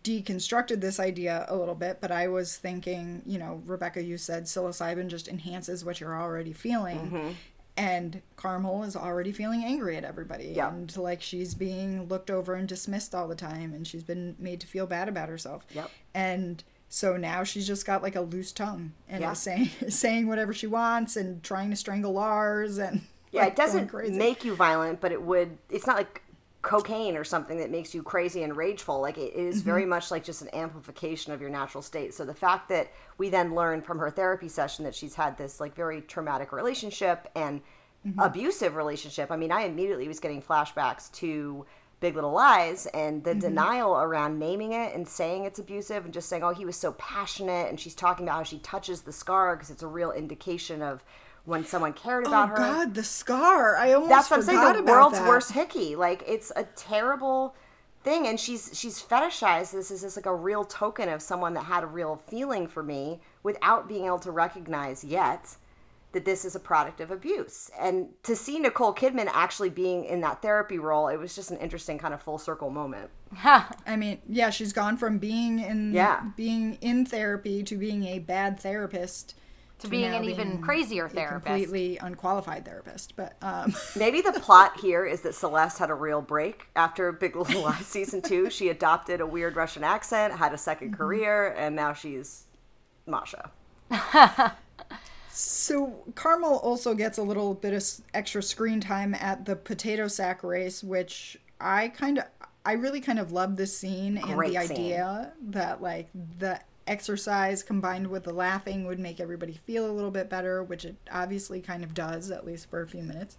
deconstructed this idea a little bit, but I was thinking, you know, Rebecca, you said psilocybin just enhances what you're already feeling. Mm-hmm. And Carmel is already feeling angry at everybody. Yeah. And like she's being looked over and dismissed all the time and she's been made to feel bad about herself. Yep. And so now she's just got like a loose tongue and Yeah. is saying (laughs) saying whatever she wants and trying to strangle Lars and Yeah, like, it doesn't make you violent, but it would. It's not like cocaine or something that makes you crazy and rageful. Like it is very Mm-hmm. much like just an amplification of your natural state. So the fact that we then learn from her therapy session that she's had this like very traumatic relationship and Mm-hmm. abusive relationship. I mean, I immediately was getting flashbacks to Big Little Lies and Mm-hmm. the denial around naming it and saying it's abusive and just saying, oh, he was so passionate. And she's talking about how she touches the scar because it's a real indication of when someone cared Oh about her. God, the scar! I almost That's what I'm forgot saying. The world's that. worst hickey. Like it's a terrible thing, and she's she's fetishized this as just like a real token of someone that had a real feeling for me without being able to recognize yet that this is a product of abuse. And to see Nicole Kidman actually being in that therapy role, it was just an interesting kind of full circle moment. (laughs) I mean, yeah, she's gone from being in Yeah. being in therapy to being a bad therapist to being an even crazier therapist. completely unqualified therapist. But um, (laughs) Maybe the plot here is that Celeste had a real break after (laughs) Big Little Lies season two. She adopted a weird Russian accent, had a 2nd career, and now she's Masha. so Carmel also gets a little bit of extra screen time at the potato sack race, which I kind of, I really kind of love this scene and the scene. idea that like the exercise combined with the laughing would make everybody feel a little bit better, which it obviously kind of does, at least for a few minutes.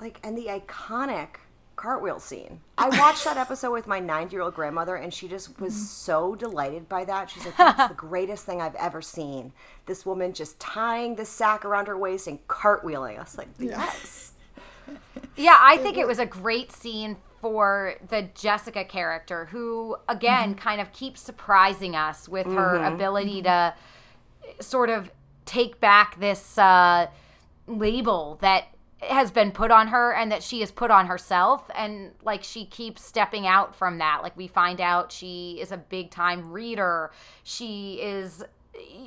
like and the iconic cartwheel scene. I watched that episode with my 9-year-old grandmother and she just was mm-hmm. so delighted by that. She's like that's the greatest thing I've ever seen. This woman just tying the sack around her waist and cartwheeling. I was like, "Yes." (laughs) Yeah, I think it was a great scene for the Jessica character, who again kind of keeps surprising us with her ability to sort of take back this uh, label that has been put on her and that she has put on herself. And like she keeps stepping out from that. Like we find out she is a big time reader. She is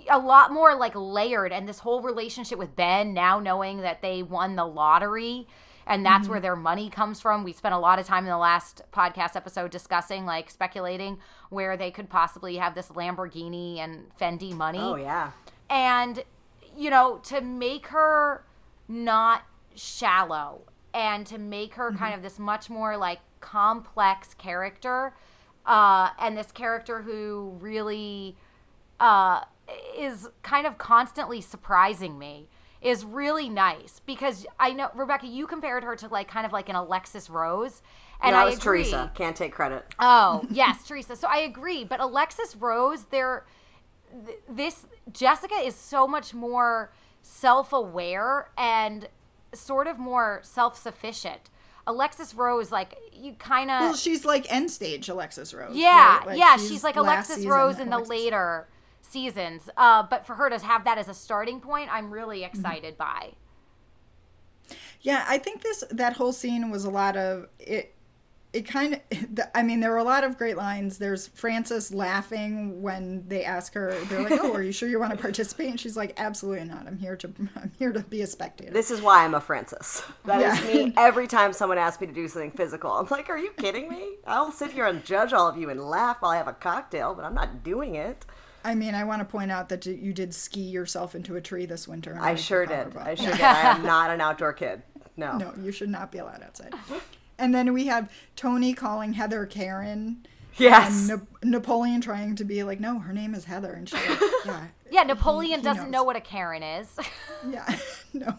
a lot more like layered. And this whole relationship with Ben now knowing that they won the lottery and that's where their money comes from. We spent a lot of time in the last podcast episode discussing like speculating where they could possibly have this Lamborghini and Fendi money Oh yeah. and you know to make her not shallow and to make her kind of this much more like complex character uh, and this character who really uh, is kind of constantly surprising me is really nice because I know Rebecca you compared her to like kind of like an Alexis Rose and no, I was agree. Teresa. Can't take credit. Oh, (laughs) yes, Teresa. So I agree, but Alexis Rose, there, th- this Jessica is so much more self-aware and sort of more self-sufficient. Alexis Rose, like you kind of, Well, she's like end stage Alexis Rose. yeah, right? Like, yeah, she's, like Alexis Rose in the Alexis- later seasons. Uh, but for her to have that as a starting point, I'm really Mm-hmm. excited by. Yeah, I think this that whole scene was a lot of it. It kind of, (laughs) I mean, there were a lot of great lines. There's Frances laughing when they ask her. They're like, "Oh, are you sure you want to participate?" And she's like, "Absolutely not. I'm here to, I'm here to be a spectator." This is why I'm a Frances. That is Yeah. me every time someone asks me to do something physical. I'm like, are you kidding me? I'll sit here and judge all of you and laugh while I have a cocktail, but I'm not doing it. I mean, I want to point out that you did ski yourself into a tree this winter. I sure did. I sure (laughs) did. I am not an outdoor kid. No. No, you should not be allowed outside. And then we have Tony calling Heather Karen. Yes. And Na- Napoleon trying to be like, no, her name is Heather. And she's like, (laughs) yeah. Yeah, Napoleon he doesn't knows. know what a Karen is. (laughs) Yeah, no.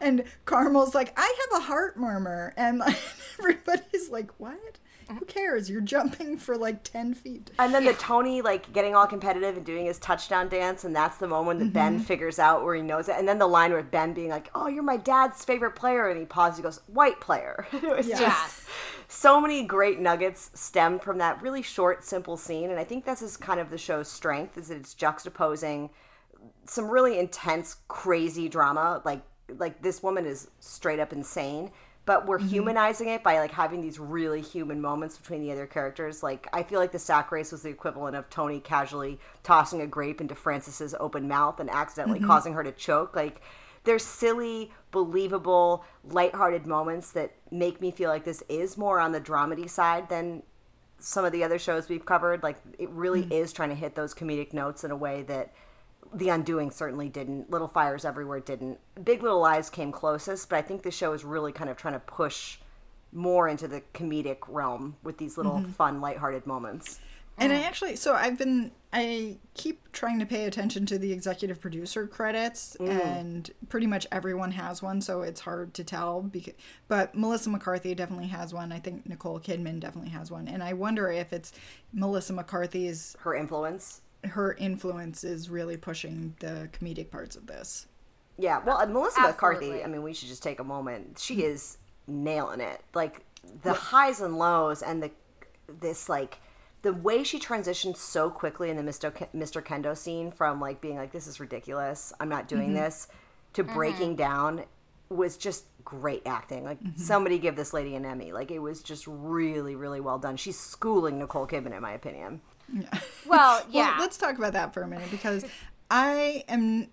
And Carmel's like, I have a heart murmur. And like, everybody's like, what? Who cares? You're jumping for like 10 feet. And then the Tony like getting all competitive and doing his touchdown dance, and that's the moment that Mm-hmm. Ben figures out where he knows it. And then the line with Ben being like, "Oh, you're my dad's favorite player," and he pauses, he goes, "White player." (laughs) it was Yeah. just so many great nuggets stemmed from that really short, simple scene, and I think this is kind of the show's strength is that it's juxtaposing some really intense, crazy drama. Like like this woman is straight up insane, but we're mm-hmm. humanizing it by like having these really human moments between the other characters. Like I feel like the sack race was the equivalent of Tony casually tossing a grape into Frances's open mouth and accidentally mm-hmm. causing her to choke. Like there's silly, believable, lighthearted moments that make me feel like this is more on the dramedy side than some of the other shows we've covered. Like it really mm. is trying to hit those comedic notes in a way that The Undoing certainly didn't. Little Fires Everywhere didn't. Big Little Lies came closest, but I think the show is really kind of trying to push more into the comedic realm with these little mm-hmm. fun, lighthearted moments. And I actually, so I've been, I keep trying to pay attention to the executive producer credits, mm. and pretty much everyone has one, so it's hard to tell. Because, but Melissa McCarthy definitely has one. I think Nicole Kidman definitely has one, and I wonder if it's Melissa McCarthy's Her influence. Her influence is really pushing the comedic parts of this. Yeah, well, Melissa McCarthy, I mean, we should just take a moment. She mm-hmm. is nailing it. Like the highs and lows and the this like the way she transitioned so quickly in the Mr. Ke- Mr. Kendo scene from like being like this is ridiculous, I'm not doing mm-hmm. this to mm-hmm. breaking down was just great acting. Like somebody give this lady an Emmy. Like it was just really really well done. She's schooling Nicole Kidman in my opinion. (laughs) Well, yeah. Well, let's talk about that for a minute because (laughs) I am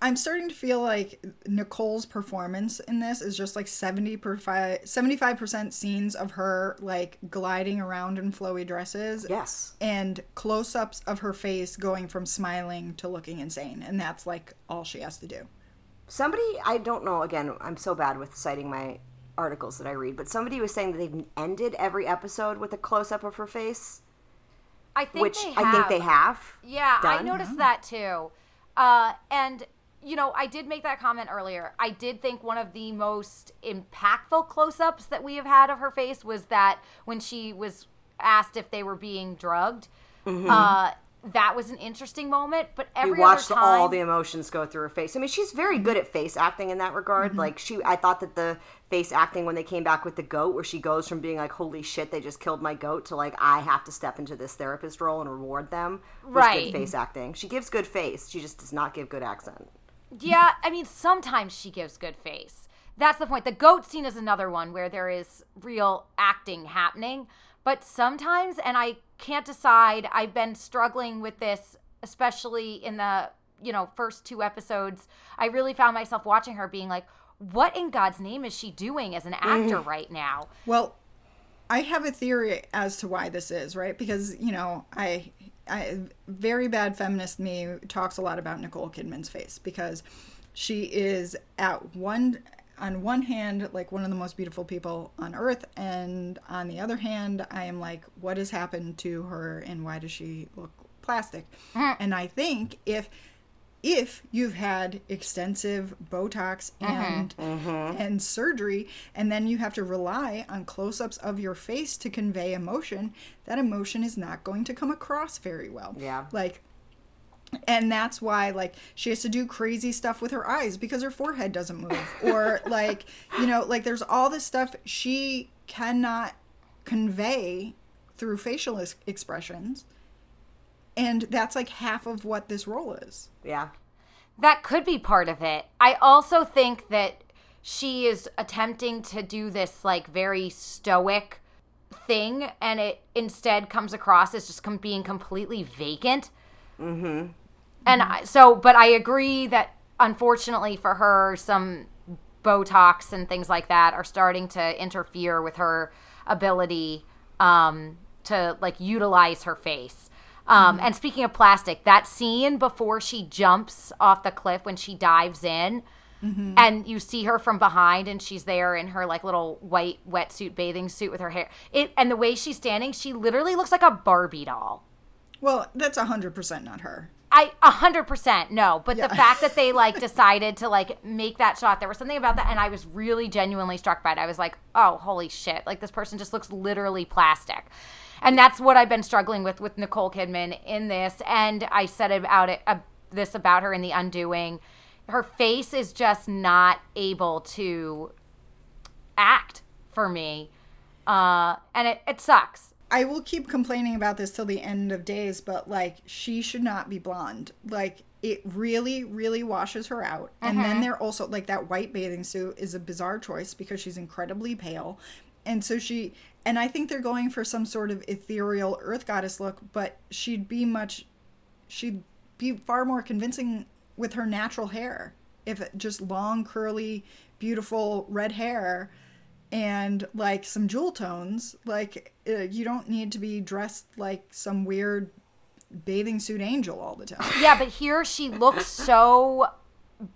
I'm starting to feel like Nicole's performance in this is just like 70 per 75% scenes of her like gliding around in flowy dresses Yes. and close-ups of her face going from smiling to looking insane and that's like all she has to do. Somebody, I don't know, again, I'm so bad with citing my articles that I read, but somebody was saying that they've ended every episode with a close up of her face, I think which they I think they have. Yeah, I done. noticed that too. Uh, and you know, I did make that comment earlier. I did think one of the most impactful close-ups that we have had of her face was that when she was asked if they were being drugged. Uh, that was an interesting moment, but Mm-hmm. We every watched time, all the emotions go through her face. I mean, she's very good at face acting in that regard. Mm-hmm. Like she, I thought that the face acting when they came back with the goat, where she goes from being like, "Holy shit, they just killed my goat," to like, "I have to step into this therapist role and reward them." Was Right. Good face acting. She gives good face. She just does not give good accent. Yeah, I mean, sometimes she gives good face. That's the point. The goat scene is another one where there is real acting happening. But sometimes, and I can't decide, I've been struggling with this, especially in the, you know, first two episodes. I really found myself watching her being like, what in God's name is she doing as an mm-hmm. actor right now? Well, I have a theory as to why this is, right? Because, you know, I I very bad feminist me talks a lot about Nicole Kidman's face because she is at one on one hand like one of the most beautiful people on earth and on the other hand I am like what has happened to her and why does she look plastic? Mm-hmm. and I think if if you've had extensive Botox mm-hmm. and mm-hmm. and surgery, and then you have to rely on close-ups of your face to convey emotion, that emotion is not going to come across very well. Yeah. Like and that's why like she has to do crazy stuff with her eyes because her forehead doesn't move or (laughs) like you know like there's all this stuff she cannot convey through facial ex- expressions and that's like half of what this role is Yeah. That could be part of it. I also think that she is attempting to do this like very stoic thing and it instead comes across as just com- being completely vacant. Mm-hmm. And I, so, but I agree that unfortunately for her, some Botox and things like that are starting to interfere with her ability um, to like utilize her face. Um, And speaking of plastic, that scene before she jumps off the cliff when she dives in, and you see her from behind, and she's there in her like little white wetsuit bathing suit with her hair. It and the way she's standing, she literally looks like a Barbie doll. Well, that's 100% not her. I a hundred percent no, but Yeah. the fact that they like (laughs) decided to like make that shot, there was something about that, and I was really genuinely struck by it. I was like, oh, holy shit! Like this person just looks literally plastic, and that's what I've been struggling with with Nicole Kidman in this. And I said about it uh, this about her in The Undoing. Her face is just not able to act for me, uh, and it, it sucks. I will keep complaining about this till the end of days, but like she should not be blonde. Like it really, really washes her out. And then uh-huh. they're also like that white bathing suit is a bizarre choice because she's incredibly pale. And so she and I think they're going for some sort of ethereal earth goddess look, but she'd be much she'd be far more convincing with her natural hair. If it, just long, curly, beautiful red hair and like some jewel tones, like uh, you don't need to be dressed like some weird bathing suit angel all the time. Yeah, but here she looks so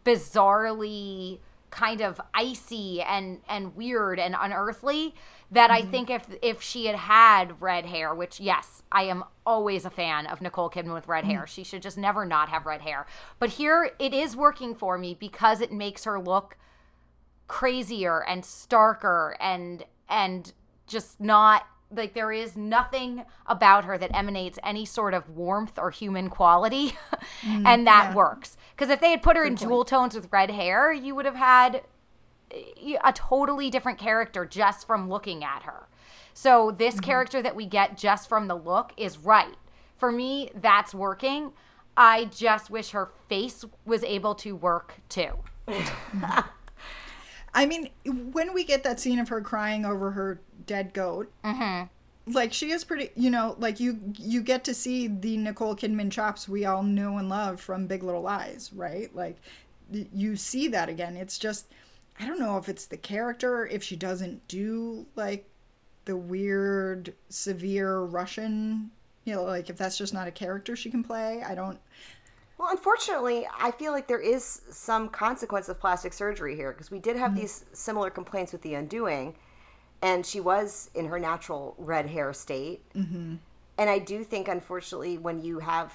bizarrely kind of icy and and weird and unearthly that I think if if she had had red hair, which yes, I am always a fan of Nicole Kidman with red hair. She should just never not have red hair. But here it is working for me because it makes her look crazier and starker and and just not like there is nothing about her that emanates any sort of warmth or human quality mm, and that yeah. works. Because if they had put her in jewel tones with red hair you would have had eh, a totally different character just from looking at her. So this mm-hmm. character that we get just from the look is right. For me that's working. I just wish her face was able to work too mm-hmm. I mean, when we get that scene of her crying over her dead goat, mm-hmm. like she is pretty, you know, like you you get to see the Nicole Kidman chops we all know and love from Big Little Lies, right? Like you see that again. It's just I don't know if it's the character, if she doesn't do like the weird, severe Russian, you know, like if that's just not a character she can play. I don't. Well, unfortunately, I feel like there is some consequence of plastic surgery here because we did have these similar complaints with The Undoing, and she was in her natural red hair state. Mm-hmm. And I do think, unfortunately, when you have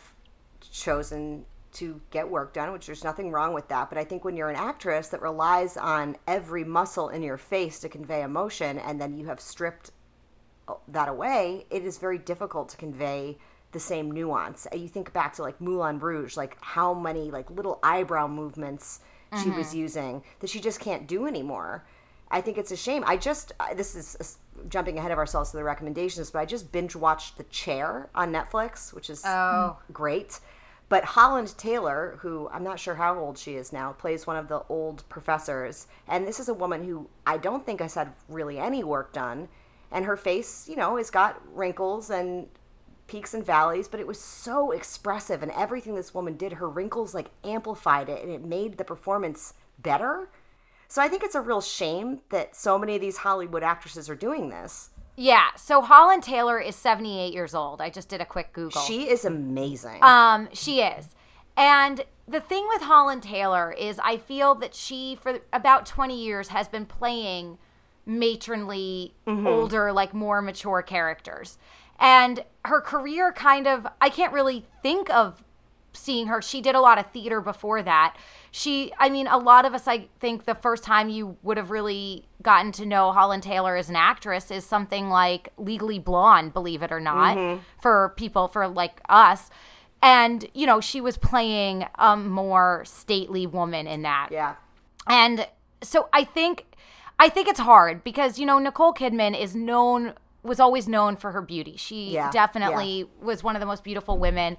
chosen to get work done, which there's nothing wrong with that, but I think when you're an actress that relies on every muscle in your face to convey emotion, and then you have stripped that away, it is very difficult to convey the same nuance. You think back to like Moulin Rouge, like how many like little eyebrow movements she was using that she just can't do anymore. I think it's a shame. I just uh, this is uh, jumping ahead of ourselves to the recommendations, but I just binge watched The Chair on Netflix, which is Oh. great. But Holland Taylor, who I'm not sure how old she is now, plays one of the old professors. And this is a woman who I don't think has had really any work done. And her face, you know, has got wrinkles and peaks and valleys, but it was so expressive. And everything this woman did, her wrinkles like amplified it and it made the performance better. So I think it's a real shame that so many of these Hollywood actresses are doing this. Yeah. So Holland Taylor is 78 years old. I just did a quick Google. She is amazing. um, she is. And the thing with Holland Taylor is I feel that she, for about 20 years, has been playing matronly, older, like more mature characters. And her career kind of, I can't really think of seeing her. She did a lot of theater before that. She, I mean, a lot of us, I think the first time you would have really gotten to know Holland Taylor as an actress is something like Legally Blonde, believe it or not, mm-hmm. for people, for like us. And, you know, she was playing a more stately woman in that. yeah. And so I think I think it's hard because you know Nicole Kidman is known was always known for her beauty. She Yeah, definitely was one of the most beautiful women.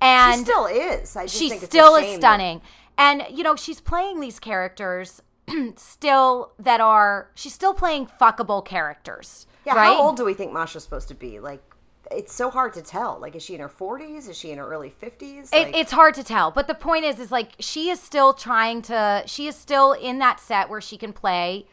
And She still is. I just she think it's a still is shame that- stunning. And you know, she's playing these characters (clears throat) still that are she's still playing fuckable characters. Yeah, right? how old do we think Masha's supposed to be? Like, it's so hard to tell. Like, is she in her 40s? Is she in her early 50s? It, it's hard to tell, but the point is, is like she is still trying to. She is still in that set where she can play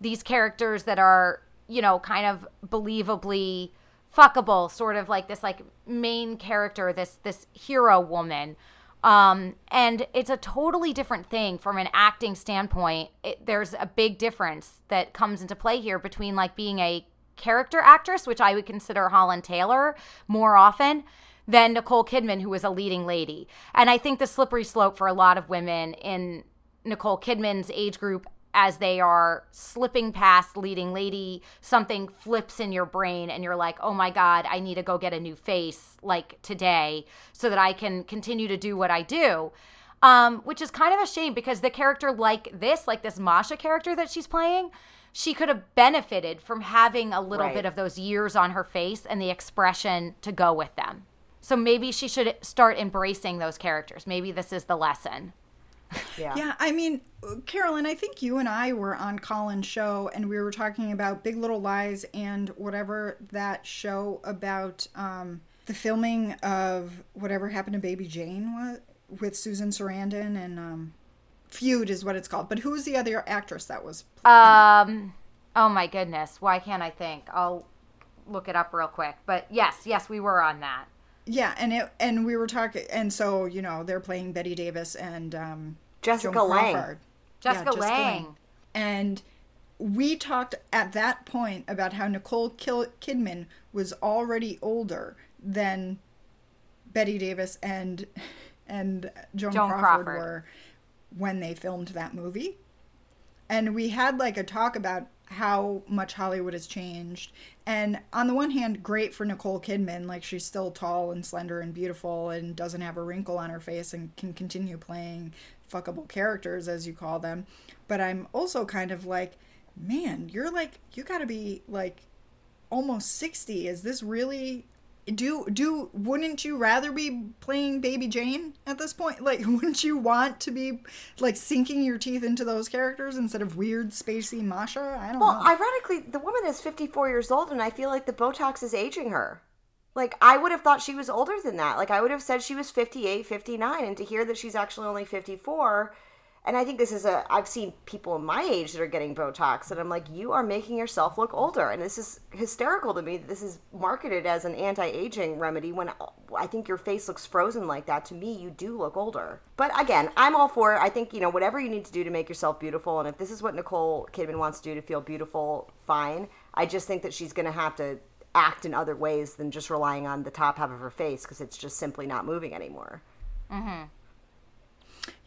these characters that are, you know, kind of believably fuckable sort of like this like main character, this this hero woman. Um, and it's a totally different thing from an acting standpoint. It, there's a big difference that comes into play here between like being a character actress, which I would consider Holland Taylor more often, than Nicole Kidman, who is a leading lady. And I think the slippery slope for a lot of women in Nicole Kidman's age group as they are slipping past leading lady, something flips in your brain and you're like, oh my God, I need to go get a new face like today so that I can continue to do what I do. Um, which is kind of a shame because the character like this, like this Masha character that she's playing, she could have benefited from having a little Right. bit of those years on her face and the expression to go with them. So maybe she should start embracing those characters. Maybe this is the lesson. Yeah. Yeah, I mean, Carolyn, I think you and I were on Colin's show and we were talking about Big Little Lies and whatever that show about um, the filming of whatever happened to Baby Jane was with Susan Sarandon and um, Feud is what it's called. But who was the other actress that was? Um, oh my goodness, why can't I think? I'll look it up real quick. But yes, yes, we were on that. Yeah, and it and we were talking, and so you know they're playing Bette Davis and um, Jessica Joan Lange. Crawford. Jessica, Yeah, Lange. And we talked at that point about how Nicole Kil- Kidman was already older than Bette Davis and and Joan, Joan Crawford, Crawford. were when they filmed that movie. And we had like a talk about how much Hollywood has changed. And on the one hand, great for Nicole Kidman, like she's still tall and slender and beautiful and doesn't have a wrinkle on her face and can continue playing fuckable characters as you call them. But I'm also kind of like, man, you're like you got to be like almost 60. Is this really do do wouldn't you rather be playing baby jane at this point (laughs) like wouldn't you want to be like sinking your teeth into those characters instead of weird spacey masha i don't know. Well, ironically, the woman is 54 years old, and I feel like the Botox is aging her. Like, I would have thought she was older than that. Like, I would have said she was 58, 59, and to hear that she's actually only 54. And I think this is a. I've seen people my age that are getting Botox, and I'm like, you are making yourself look older. And this is hysterical to me this is marketed as an anti aging remedy when uh, I think your face looks frozen like that. To me, you do look older. But again, I'm all for it. I think, you know, whatever you need to do to make yourself beautiful, and if this is what Nicole Kidman wants to do to feel beautiful, fine. I just think that she's going to have to act in other ways than just relying on the top half of her face because it's just simply not moving anymore. Hmm.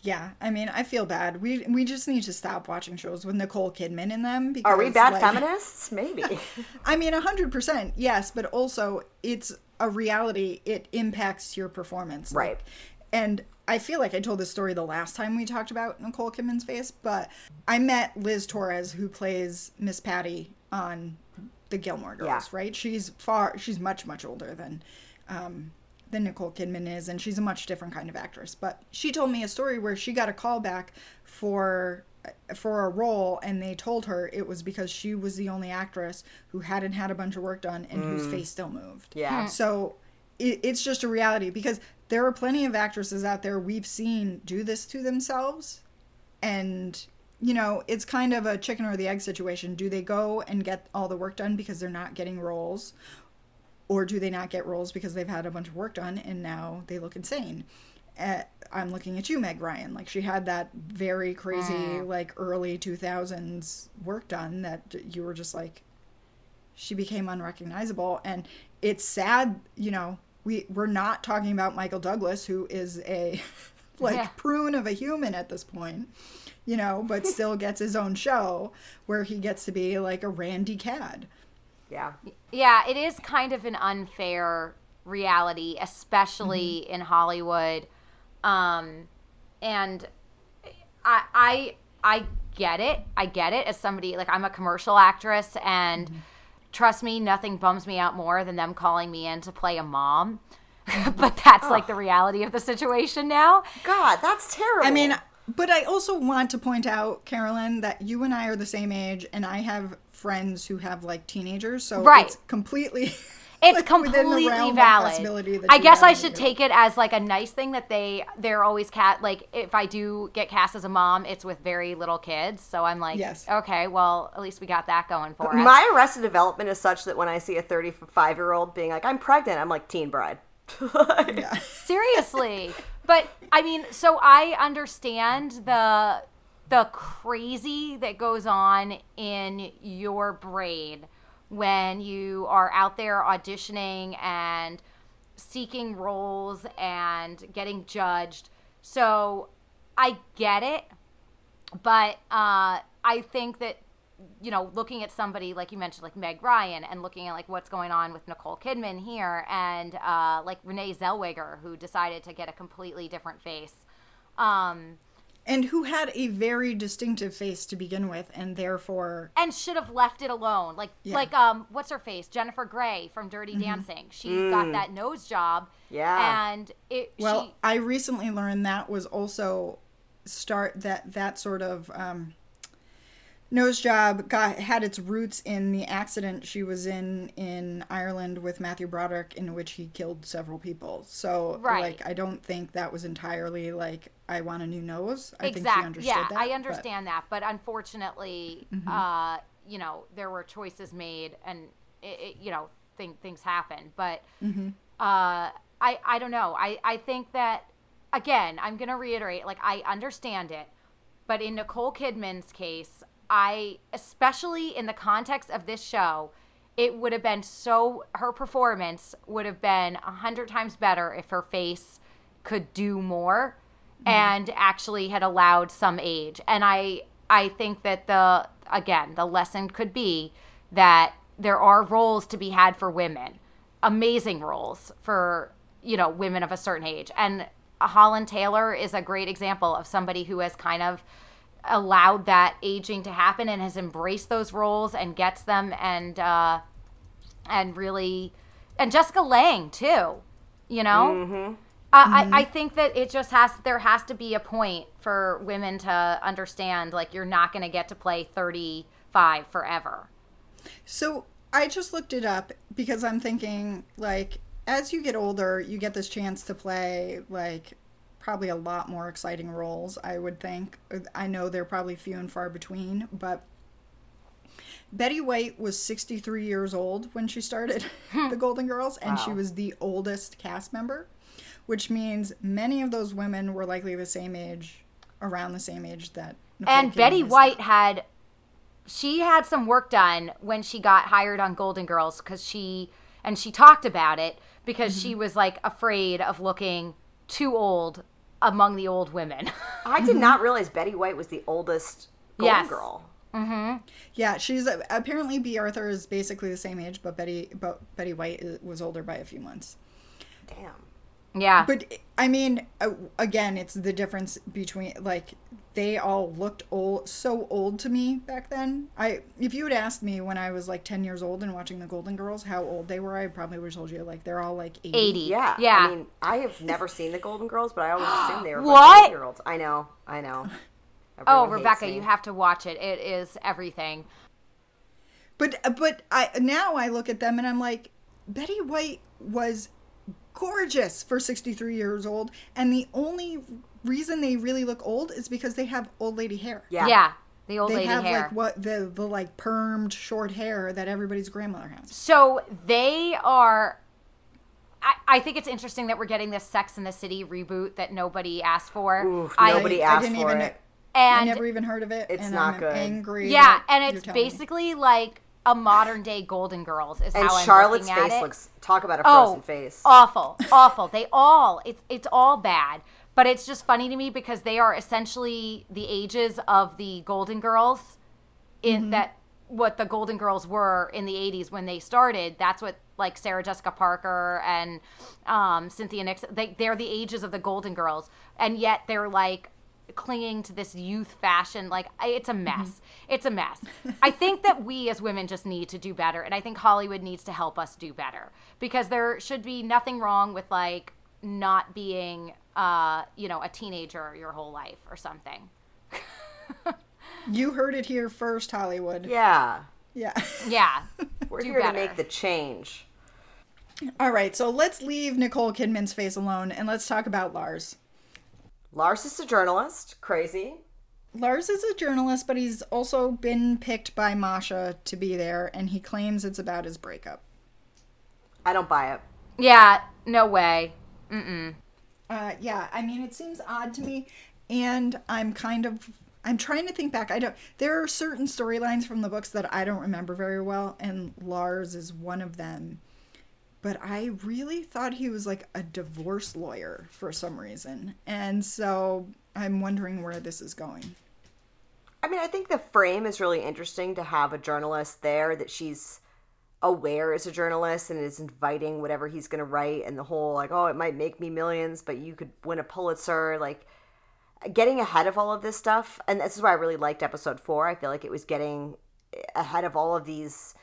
yeah i mean i feel bad we we just need to stop watching shows with nicole kidman in them because Are we bad like, feminists? Maybe. (laughs) i mean 100% yes but also it's a reality it impacts your performance like- Right. and I feel like I told this story the last time we talked about Nicole Kidman's face, but I met Liz Torres, who plays Miss Patty on the Gilmore Girls. Yeah. Right? She's far, she's much much older than um, than Nicole Kidman is, and she's a much different kind of actress. But she told me a story where she got a call back for uh, for a role, and they told her it was because she was the only actress who hadn't had a bunch of work done and whose mm. face still moved. Yeah. Hmm. So it, it's just a reality because there are plenty of actresses out there we've seen do this to themselves. And, you know, it's kind of a chicken or the egg situation. Do they go and get all the work done because they're not getting roles? Or do they not get roles because they've had a bunch of work done and now they look insane? Uh, I'm looking at you, Meg Ryan. Like, she had that very crazy, like, early 2000s work done that you were just like, she became unrecognizable and it's sad you know we we're not talking about michael douglas who is a (laughs) like Yeah. prune of a human at this point you know but still gets his own show where he gets to be like a randy cad Yeah. Yeah, it is kind of an unfair reality, especially Mm-hmm. in Hollywood. Um, and I, I, I get it. I get it as somebody like I'm a commercial actress, and Mm-hmm. trust me, nothing bums me out more than them calling me in to play a mom. (laughs) but that's like the reality of the situation now. God, that's terrible. i mean but i also want to point out carolyn that you and i are the same age and i have friends who have like teenagers so Right. it's completely (laughs) It's Like, within the completely realm valid. possibility that I guess I should it. take it as like a nice thing that they they're always cat like if I do get cast as a mom, it's with very little kids. So I'm like, Yes. okay, well at least we got that going for us. My Arrested Development is such that when I see a 35 year old being like, I'm pregnant, I'm like, teen bride. (laughs) Seriously. (laughs) but I mean, so I understand the the crazy that goes on in your brain when you are out there auditioning and seeking roles and getting judged. So I get it, but uh, I think that you know, looking at somebody like you mentioned, like Meg Ryan, and looking at like what's going on with Nicole Kidman here, and uh, like Renee Zellweger, who decided to get a completely different face. Um, and who had a very distinctive face to begin with, and therefore, and should have left it alone. Like Yeah. like um what's her face? Jennifer Grey from Dirty Dancing. She got that nose job. Yeah. And it well, she I recently learned that was also start that that sort of um, nose job got had its roots in the accident she was in in Ireland with Matthew Broderick, in which he killed several people. So, Right. like, I don't think that was entirely like I want a new nose. I think she exactly. understood Yeah, that. I but- Mm-hmm. understand that, but unfortunately, uh, you know, there were choices made, and it, it, you know, thing, things happen. But Mm-hmm. uh, I I don't know. I I think that again, I'm gonna reiterate. Like I understand it, but in Nicole Kidman's case, I especially in the context of this show. It would have been so her performance would have been a hundred times better if her face could do more mm-hmm. and actually had allowed some age. And I I think that the again, the lesson could be that there are roles to be had for women. Amazing roles for, you know, women of a certain age. And Holland Taylor is a great example of somebody who has kind of allowed that aging to happen and has embraced those roles and gets them and uh and really and Jessica Lange too, you know? I, I, I think that it just has there has to be a point for women to understand like you're not going to get to play 35 forever. So I just looked it up because I'm thinking like as you get older, you get this chance to play like probably a lot more exciting roles, I would think. I know they're probably few and far between, but Betty White was 63 years old when she started hmm. (laughs) the Golden Girls and she was the oldest cast member, which means many of those women were likely the same age around the same age that Nicole and Kidman Betty White had she had some work done when she got hired on Golden Girls cuz she and she talked about it because mm-hmm. she was like afraid of looking too old among the old women. (laughs) I did not realize Betty White was the oldest Golden Yes. Girl. Yeah, she's apparently Bea Arthur is basically the same age, but Betty but Betty White i- was older by a few months. Damn. yeah. But I mean, uh, again, it's the difference between like they all looked old, so old to me back then. I if you had asked me when I was like ten years old and watching the Golden Girls how old they were, I probably would have told you like they're all like eighty. 80. Yeah. Yeah. I mean, I have never seen the Golden Girls, but I always assumed they were What? year olds. I know. I know. (laughs) oh, Everyone hates Rebecca, me. you have to watch it. It is everything. But uh, but I now I look at them and I'm like, Betty White was gorgeous for 63 years old, and the only reason they really look old is because they have old lady hair. Yeah. Yeah. the old They lady have hair. like what the the like permed short hair that everybody's grandmother has. So they are. I, I think it's interesting that we're getting this Sex in the City reboot that nobody asked for. Oof, I- nobody I asked didn't for even- it. I never even heard of it. It's and not I'm good. Angry. yeah, and it's telling me. basically like a modern day Golden Girls is And how I'm Charlotte's looking at face it. looks talk about a oh, frozen face. awful, awful. They all it's it's all bad. But it's just funny to me because they are essentially the ages of the Golden Girls in Mm-hmm. that what the Golden Girls were in the 80s when they started. That's what like Sarah Jessica Parker and um, Cynthia Nixon. They they're the ages of the Golden Girls, and yet they're like clinging to this youth fashion like it's a mess it's a mess i think that we as women just need to do better and i think hollywood needs to help us do better because there should be nothing wrong with like not being uh you know a teenager your whole life or something (laughs) You heard it here first, Hollywood. Yeah. Yeah. yeah (laughs) We're do here better. to make the change. All right, so let's leave Nicole Kidman's face alone and let's talk about Lars. Lars is a journalist. Crazy. Lars is a journalist, but he's also been picked by Masha to be there, and he claims it's about his breakup. I don't buy it. Yeah, no way. Mm-mm. Uh, yeah, I mean, it seems odd to me, and I'm kind of I'm trying to think back. I don't. There are certain storylines from the books that I don't remember very well, and Lars is one of them. But I really thought he was like a divorce lawyer for some reason, and so I'm wondering where this is going. I mean, I think the frame is really interesting to have a journalist there that she's aware as a journalist and is inviting whatever he's going to write and the whole like oh it might make me millions but you could win a pulitzer like getting ahead of all of this stuff and this is why i really liked episode four i feel like it was getting ahead of all of these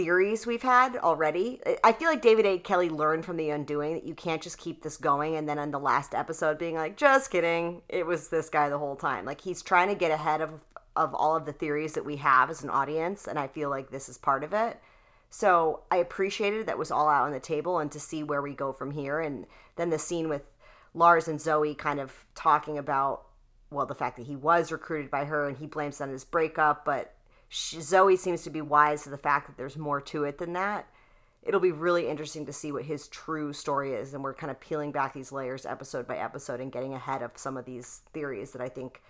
theories we've had already. I feel like david a. Kelly learned from the undoing that you can't just keep this going and then on the last episode being like just kidding. It was this guy the whole time. Like he's trying to get ahead of of all of the theories that we have as an audience and i feel like this is part of it. So I appreciated that was all out on the table and to see where we go from here. And then the scene with Lars and Zoe kind of talking about, well, the fact that he was recruited by her and he blames on his breakup, but she, Zoe seems to be wise to the fact that there's more to it than that. It'll be really interesting to see what his true story is. And we're kind of peeling back these layers episode by episode and getting ahead of some of these theories that I think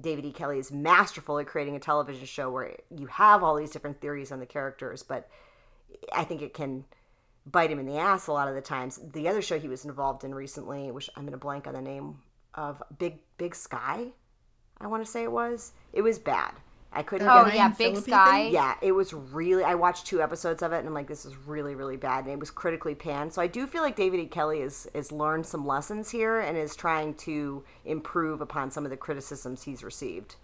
David E. Kelley is masterful at creating a television show where you have all these different theories on the characters, but I think it can bite him in the ass a lot of the times. The other show he was involved in recently, which I'm going to blank on the name of, Big Big Sky, I want to say it was. It was bad. I couldn't. Oh get yeah, Big Big Philippine Sky. thing? yeah, it was really. I watched two episodes of it, and I'm like, this is really, really bad, and it was critically panned. So I do feel like David E. Kelley is is learned some lessons here and is trying to improve upon some of the criticisms he's received.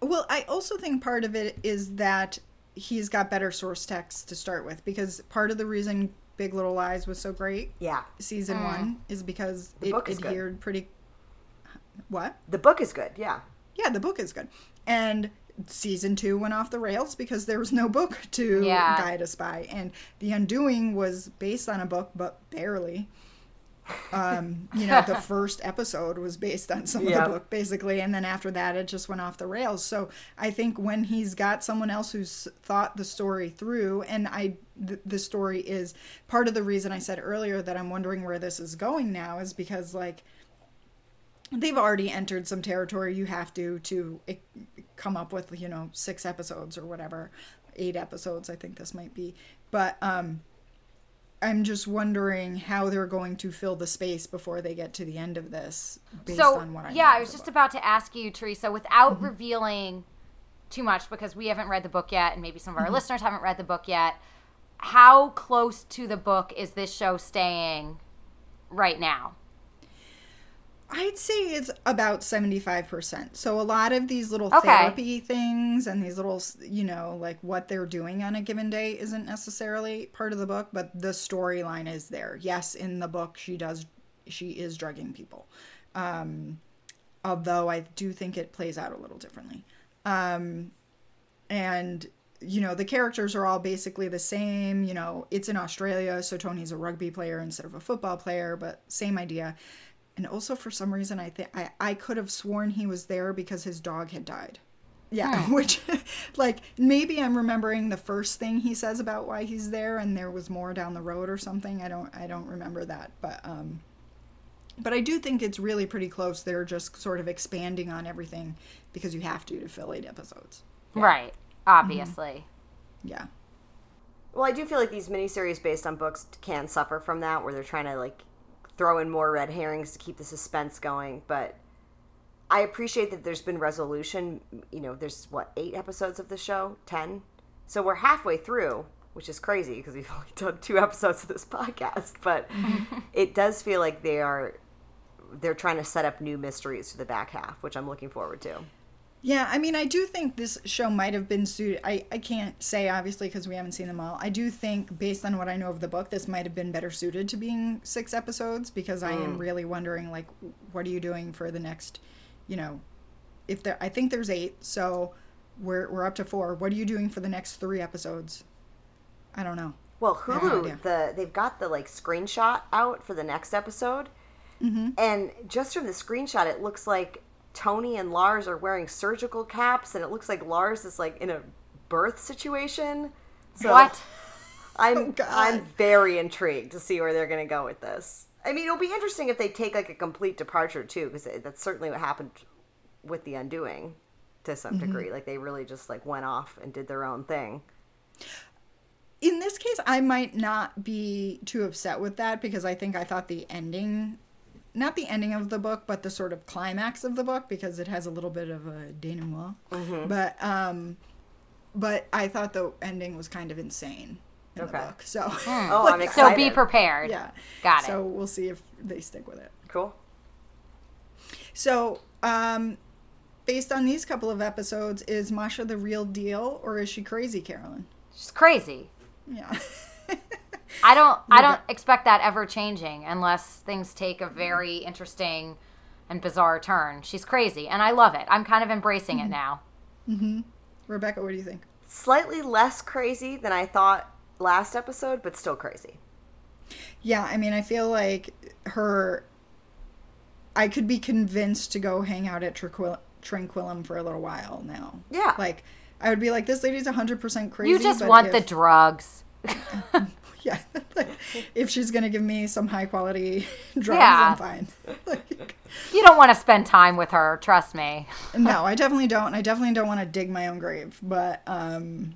Well, I also think part of it is that he's got better source text to start with because part of the reason Big Little Lies was so great Yeah, season hmm. one is because The it book is good. adhered pretty. What? the book is good. Yeah, Yeah, the book is good. And season two went off the rails because there was no book to Yeah. guide us by. And The Undoing was based on a book, but barely. Um, you know, the (laughs) first episode was based on some of the book, basically. And then after that, it just went off the rails. So I think when he's got someone else who's thought the story through, and I, th- the story is part of the reason I said earlier that I'm wondering where this is going now is because, like, they've already entered some territory you have to to eh, come up with you know six episodes or whatever eight episodes i think this might be but um i'm just wondering how they're going to fill the space before they get to the end of this based so on what i yeah, I was just book. about to ask you, Teresa, without revealing too much because we haven't read the book yet, and maybe some of our listeners haven't read the book yet. How close to the book is this show staying right now? I'd say it's about 75%. So a lot of these little Okay. therapy things and these little, you know, like what they're doing on a given day isn't necessarily part of the book, but the storyline is there. Yes, in the book she does she is drugging people. Um although I do think it plays out a little differently. Um and you know the characters are all basically the same you know it's in australia so tony's a rugby player instead of a football player but same idea and also for some reason i think I, I could have sworn he was there because his dog had died. Yeah (laughs) which like maybe i'm remembering the first thing he says about why he's there and there was more down the road or something. I don't i don't remember that but um but i do think it's really pretty close. They're just sort of expanding on everything because you have to to fill eight episodes. Right, obviously. yeah. Well, I do feel like these miniseries based on books can suffer from that, where they're trying to like throw in more red herrings to keep the suspense going. But I appreciate that there's been resolution. You know, there's what eight episodes of the show, ten. So we're halfway through, which is crazy because we've (laughs) only done two episodes of this (laughs) podcast. But (laughs) it does feel like they are they're trying to set up new mysteries for the back half, which I'm looking forward to. Yeah, I mean, I do think this show might have been suited. I, I can't say, obviously, because we haven't seen them all. I do think, based on what I know of the book, this might have been better suited to being six episodes because I am mm. really wondering, like, what are you doing for the next, you know, if there, I think there's eight, so we're, we're up to four. What are you doing for the next three episodes? I don't know. Well, Hulu, the they've got the like screenshot out for the next episode, mm-hmm. and just from the screenshot, it looks like Tony and Lars are wearing surgical caps, and it looks like Lars is like in a birth situation. So what? (laughs) I'm Oh, I'm very intrigued to see where they're going to go with this. I mean, it'll be interesting if they take like a complete departure too, because that's certainly what happened with the Undoing to some Mm-hmm. degree. Like they really just like went off and did their own thing. in this case, I might not be too upset with that because I think I thought the ending, not the ending of the book, but the sort of climax of the book, because it has a little bit of a denouement. Mm-hmm. But um, but I thought the ending was kind of insane in Okay. the book. So (laughs) Oh, I'm So be prepared. yeah, Got it. So we'll see if they stick with it. Cool. So um, based on these couple of episodes, is Masha the real deal or is she crazy, Carolyn? She's crazy. Yeah. (laughs) I don't I don't expect that ever changing unless things take a very interesting and bizarre turn. She's crazy and I love it. I'm kind of embracing it mm-hmm. now. Mm-hmm. Rebecca, what do you think? Slightly less crazy than I thought last episode, but still crazy. Yeah, I mean, I feel like her. I could be convinced to go hang out at Tranquil- Tranquillum for a little while now. Yeah. Like, I would be like, this lady's 100% crazy. You just want if, the drugs. (laughs) (laughs) Yeah. (laughs) like, if she's going to give me some high quality (laughs) drawings, Yeah. I'm fine. (laughs) like, You don't want to spend time with her, trust me. no, I definitely don't. I definitely don't want to dig my own grave. But um,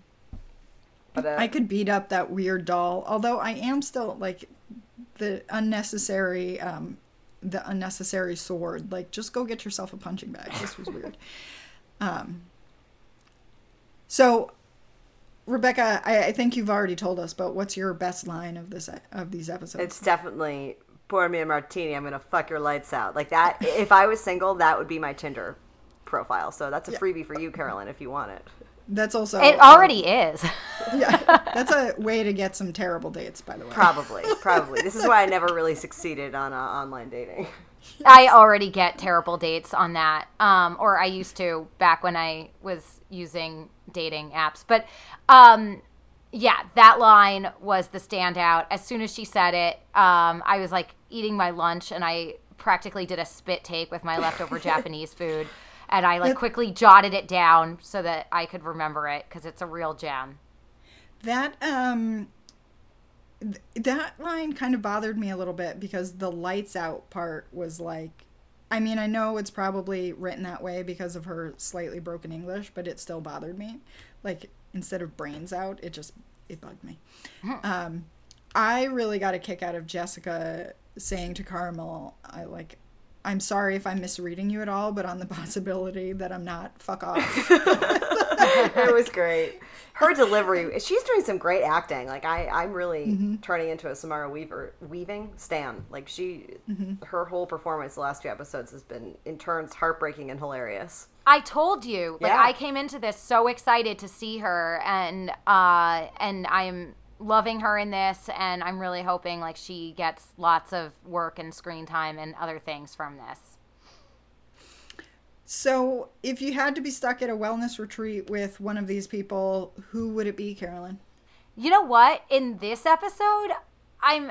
But uh, I could beat up that weird doll. Although I am still like the unnecessary, um, the unnecessary sword. Like, just go get yourself a punching bag. This was weird. um, so, Rebecca, I, I think you've already told us, but what's your best line of this of these episodes? it's definitely pour me a martini. I'm gonna fuck your lights out. Like that. (laughs) if I was single, that would be my Tinder profile. So that's a freebie for you, Carolyn, if you want it. That's also It already is. (laughs) yeah. That's a way to get some terrible dates, by the way. Probably, probably. (laughs) This is why I never really succeeded on uh, online dating. I already get terrible dates on that. Um, or I used to back when I was using dating apps. But um, yeah, that line was the standout. As soon as she said it, um, I was like eating my lunch and I practically did a spit take with my leftover (laughs) Japanese food. And I like quickly jotted it down so that I could remember it because it's a real gem. That um th- that line kind of bothered me a little bit because the lights out part was like I mean, I know it's probably written that way because of her slightly broken English, but it still bothered me. Like instead of brains out, it just it bugged me. Um I really got a kick out of Jessica saying to Carmel, I like I'm sorry if I'm misreading you at all, but on the (laughs) possibility that I'm not, fuck off. (laughs) (laughs) it was great. Her delivery, she's doing some great acting. Like I, I'm really Mm-hmm. turning into a Samara Weaver weaving stan. Like she, Mm-hmm. her whole performance the last two episodes has been in turns heartbreaking and hilarious. I told you, like Yeah. I came into this so excited to see her, and uh, and I'm loving her in this, and I'm really hoping like she gets lots of work and screen time and other things from this. So, if you had to be stuck at a wellness retreat with one of these people, who would it be, Carolyn? You know what? In this episode, I'm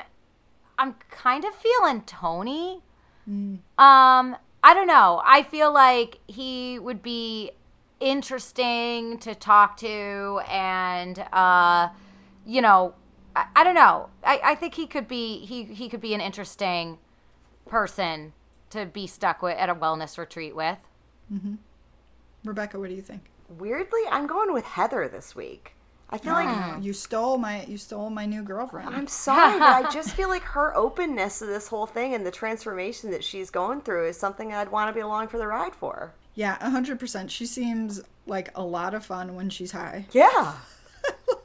I'm kind of feeling Tony. Um, I don't know. I feel like he would be interesting to talk to, and uh, you know, I, I don't know. I, I think he could be he he could be an interesting person to be stuck with at a wellness retreat with. Mm-hmm. Rebecca, what do you think? Weirdly, I'm going with Heather this week. I feel like ah. You stole my you stole my new girlfriend. I'm sorry, but I just (laughs) feel like her openness to this whole thing and the transformation that she's going through is something I'd want to be along for the ride for. Yeah, hundred percent. She seems like a lot of fun when she's high. Yeah.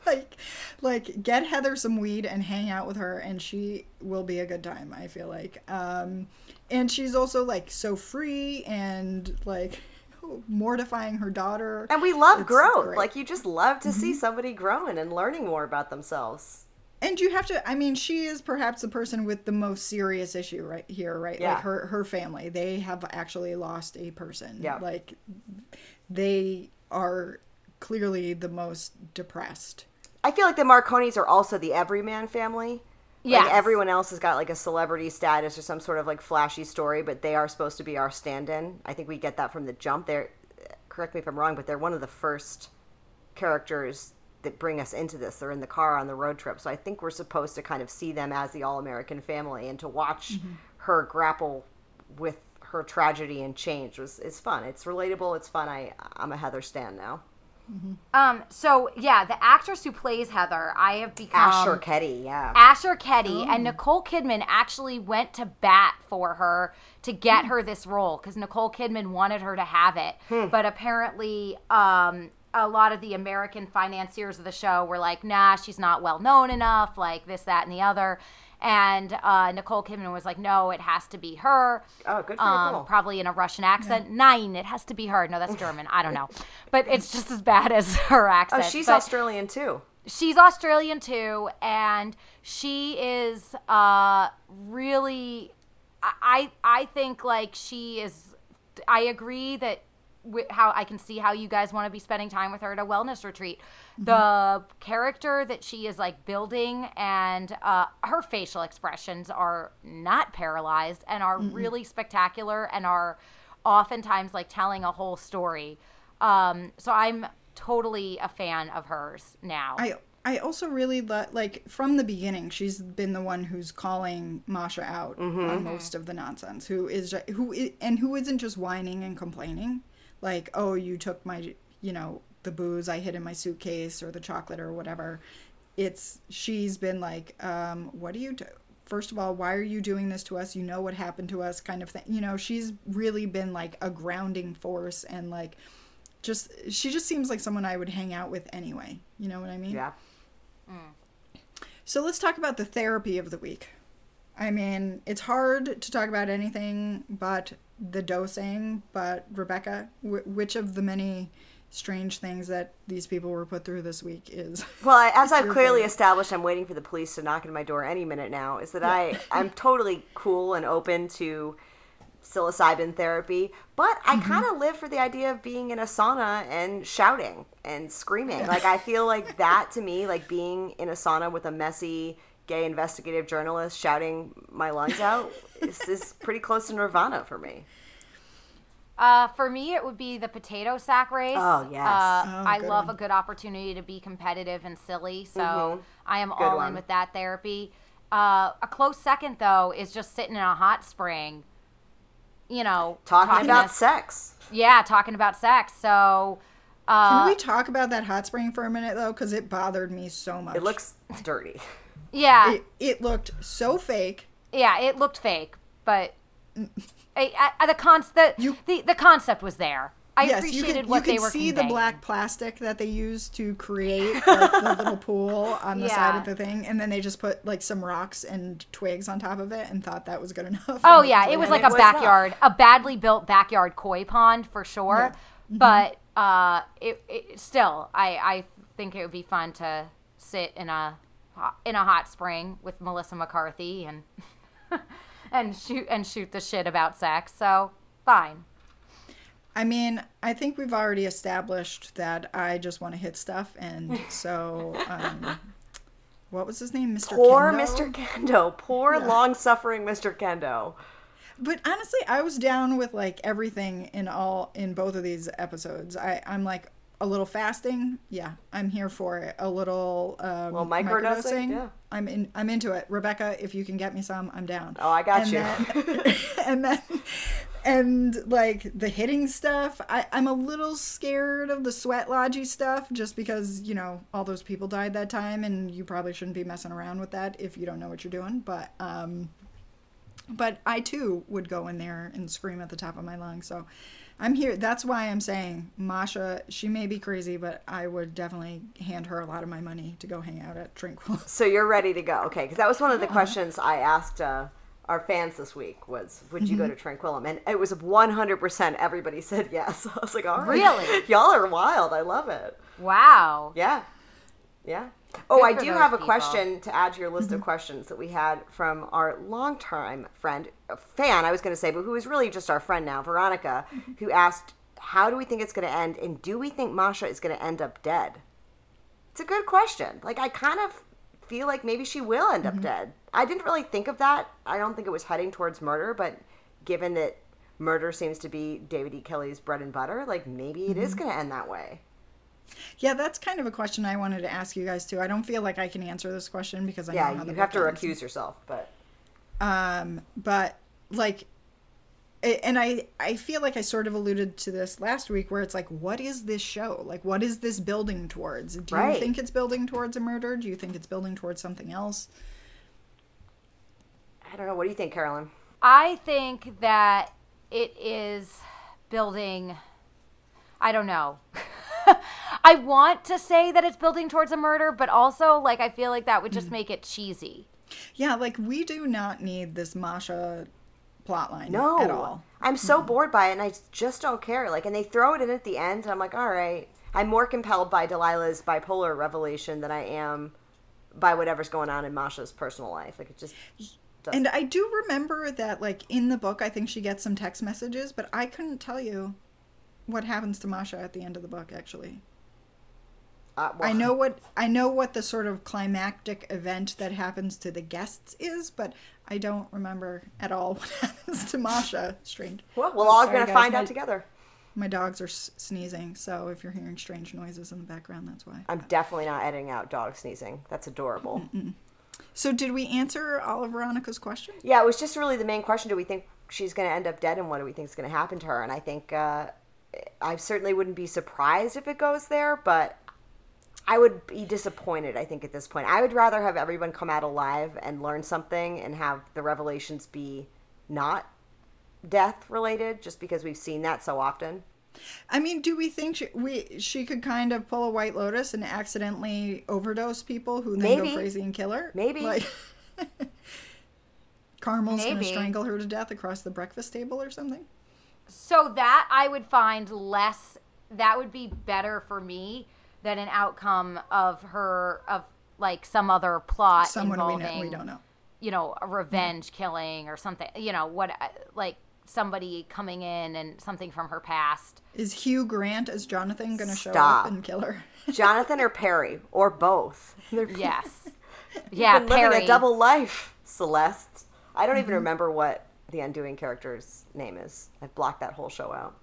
(laughs) like, like get Heather some weed and hang out with her, and she will be a good time. I feel like. Um, and she's also like so free and like (laughs) mortifying her daughter. And we love It's growth. great. Mm-hmm. Like you just love to see somebody growing and learning more about themselves. And you have to I mean, she is perhaps the person with the most serious issue right here, right? Yeah. Like her her family. They have actually lost a person. Yeah. Like they are clearly the most depressed. I feel like the Marconis are also the everyman family. Yeah. Like everyone else has got like a celebrity status or some sort of like flashy story, but they are supposed to be our stand-in. I think we get that from the jump. They're correct me if I'm wrong, but they're one of the first characters that bring us into this. They're in the car on the road trip, so I think we're supposed to kind of see them as the all-American family, and to watch mm-hmm. her grapple with her tragedy and change was is fun. It's relatable. It's fun. I I'm a Heather Stan now. Um. So yeah, the actress who plays Heather, I have become Asher Keddie, yeah. Asher Keddie and Nicole Kidman actually went to bat for her to get her this role because Nicole Kidman wanted her to have it, but apparently, um, a lot of the American financiers of the show were like, "Nah, she's not well known enough," like this, that, and the other. And uh, Nicole Kidman was like, "No, it has to be her." Oh, good for um, Nicole. Probably in a Russian accent. Nine, it has to be her. No, that's German. I don't know, (laughs) but it's just as bad as (laughs) her accent. Oh, she's But- Australian too. she's Australian too, and she is uh, really. I I think like she is. I agree that wi- how I can see how you guys want to be spending time with her at a wellness retreat. The character that she is like building and uh, her facial expressions are not paralyzed and are really spectacular and are oftentimes like telling a whole story. Um, so I'm totally a fan of hers now. I I also really lo- like from the beginning. She's been the one who's calling Masha out on most of the nonsense. Who is ju- who and who isn't just whining and complaining, like oh you took my you know the booze I hid in my suitcase or the chocolate or whatever. It's she's been like um, what do you do? First of all, why are you doing this to us? You know what happened to us, kind of thing. You know, she's really been like a grounding force and like just she just seems like someone I would hang out with anyway. You know what I mean? Yeah. So let's talk about the therapy of the week. I mean, it's hard to talk about anything but the dosing, but Rebecca, wh- which of the many strange things that these people were put through this week is (laughs) Well, I, as I've clearly favorite. established, I'm waiting for the police to knock on my door any minute now. Is that I I'm totally cool and open to psilocybin therapy, but I Mm-hmm. kind of live for the idea of being in a sauna and shouting and screaming. Like I feel like (laughs) that to me, like being in a sauna with a messy gay investigative journalist shouting my lungs out, is, is pretty close to nirvana for me. Uh, for me, it would be the potato sack race. Oh, yes. Uh, Oh, I love one. a good opportunity to be competitive and silly, so Mhm. I am Good all one. in with that therapy. Uh, a close second, though, is just sitting in a hot spring. You know, Talking, about to- sex. yeah, talking about sex. So, uh, Can we talk about that hot spring for a minute though cuz it bothered me so much. It looks dirty. (laughs) yeah, it, it looked so fake. yeah, it looked fake, but (laughs) I, I, the con the, You- the the concept was there. I yes, you appreciated could what you they could were see the black plastic that they used to create (laughs) like, the little pool on the side of the thing and then they just put like some rocks and twigs on top of it and thought that was good enough. Oh (laughs) yeah, it was like it a was backyard, a badly built backyard koi pond for sure. Mm-hmm. But uh, it, it still, I I think it would be fun to sit in a hot- in a hot spring with Melissa McCarthy and (laughs) and shoot and shoot the shit about sex. So fine. I mean, I think we've already established that I just want to hit stuff, and (laughs) so, um, what was his name, Mr. Poor Kendo? Mr. Kendo. Poor long suffering Mr. Kendo. But honestly, I was down with like everything in all in both of these episodes. I I'm like a little fasting, yeah, I'm here for it. A little um, Little microdosing, yeah. I'm in. I'm into it. Rebecca, if you can get me some, I'm down. Oh, I got and you. Then, (laughs) and then, and like the hitting stuff, I, I'm a little scared of the sweat lodgy stuff, just because you know all those people died that time, and you probably shouldn't be messing around with that if you don't know what you're doing. But um, but I too would go in there and scream at the top of my lungs. So I'm here. That's why I'm saying Masha. She may be crazy, but I would definitely hand her a lot of my money to go hang out at Tranquil. So you're ready to go, okay? Because that was one of the questions I asked uh, our fans this week was, would you go Mm-hmm. to Tranquillum? And it was 100% everybody said yes. (laughs) I was like, all right. Really? (laughs) Y'all are wild. I love it. Wow. Yeah. Yeah. Oh, Good I do have a people. question to add to your Mm-hmm. list of questions that we had from our longtime friend, a fan, I was going to say, but who is really just our friend now, Veronica, Mm-hmm. who asked, how do we think it's going to end? And do we think Masha is going to end up dead? It's a good question. Like I kind of feel like maybe she will end up dead. I didn't really think of that. I don't think it was heading towards murder, but given that murder seems to be David E. Kelley's bread and butter, like maybe it is going to end that way. Yeah, that's kind of a question I wanted to ask you guys too. I don't feel like I can answer this question because I Yeah, know how the you have to book ends. recuse yourself, but Um, but like, and I I feel like I sort of alluded to this last week, where it's like, what is this show? Like, what is this building towards? Do Right. you think it's building towards a murder? Do you think it's building towards something else? I don't know. What do you think, Carolyn? I think that it is building. I don't know. (laughs) (laughs) I want to say that it's building towards a murder, but also, like, I feel like that would just mm. make it cheesy. Yeah, like we do not need this Masha plotline No, at all. I'm so bored by it, and I just don't care. Like, and they throw it in at the end, and I'm like, all right. I'm more compelled by Delilah's bipolar revelation than I am by whatever's going on in Masha's personal life. Like, it just. doesn't- And I do remember that, like in the book, I think she gets some text messages, but I couldn't tell you what happens to Masha at the end of the book. Actually, uh, well, I know (laughs) what I know what the sort of climactic event that happens to the guests is, but I don't remember at all (laughs) what happens to Masha. Strange. Well, we're all going to find my- out together. My dogs are sneezing, so if you're hearing strange noises in the background, that's why. I'm definitely not editing out dog sneezing. That's adorable. So, did we answer all of Veronica's question? Yeah, it was just really the main question: Do we think she's going to end up dead, and what do we think is going to happen to her? And I think uh, I certainly wouldn't be surprised if it goes there, but I would be disappointed. I think at this point, I would rather have everyone come out alive and learn something, and have the revelations be not death related, just because we've seen that so often. I mean, do we think she, we she could kind of pull a White Lotus and accidentally overdose people who then Maybe. go crazy and kill her? Maybe. Like, (laughs) Carmel's going to strangle her to death across the breakfast table or something? So that I would find less. That would be better for me than an outcome of her of like some other plot Someone we, involving know, we don't know. you know a revenge killing or something. You know what like somebody coming in and something from her past. Is Hugh Grant as Jonathan going to show up and kill her? (laughs) Jonathan or Perry or both. (laughs) They're Yes. (laughs) Yeah, been living Perry. a double life, Celeste. I don't even remember what the Undoing character's name is. I've blocked that whole show out.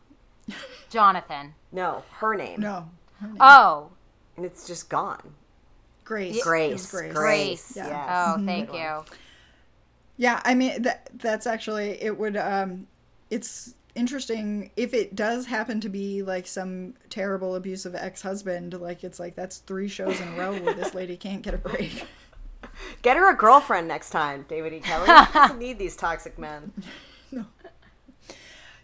(laughs) Jonathan. No, her name. No. Oh, And it's just gone. Grace. It Grace. Grace. Grace. Yeah. Yes. Oh, thank you. Yeah, I mean that that's actually it would um it's interesting if it does happen to be like some terrible abusive ex-husband like it's like that's three shows in a row where this lady can't get a break. (laughs) Get her a girlfriend next time, David E. Kelley. She doesn't need these toxic men. (laughs) No.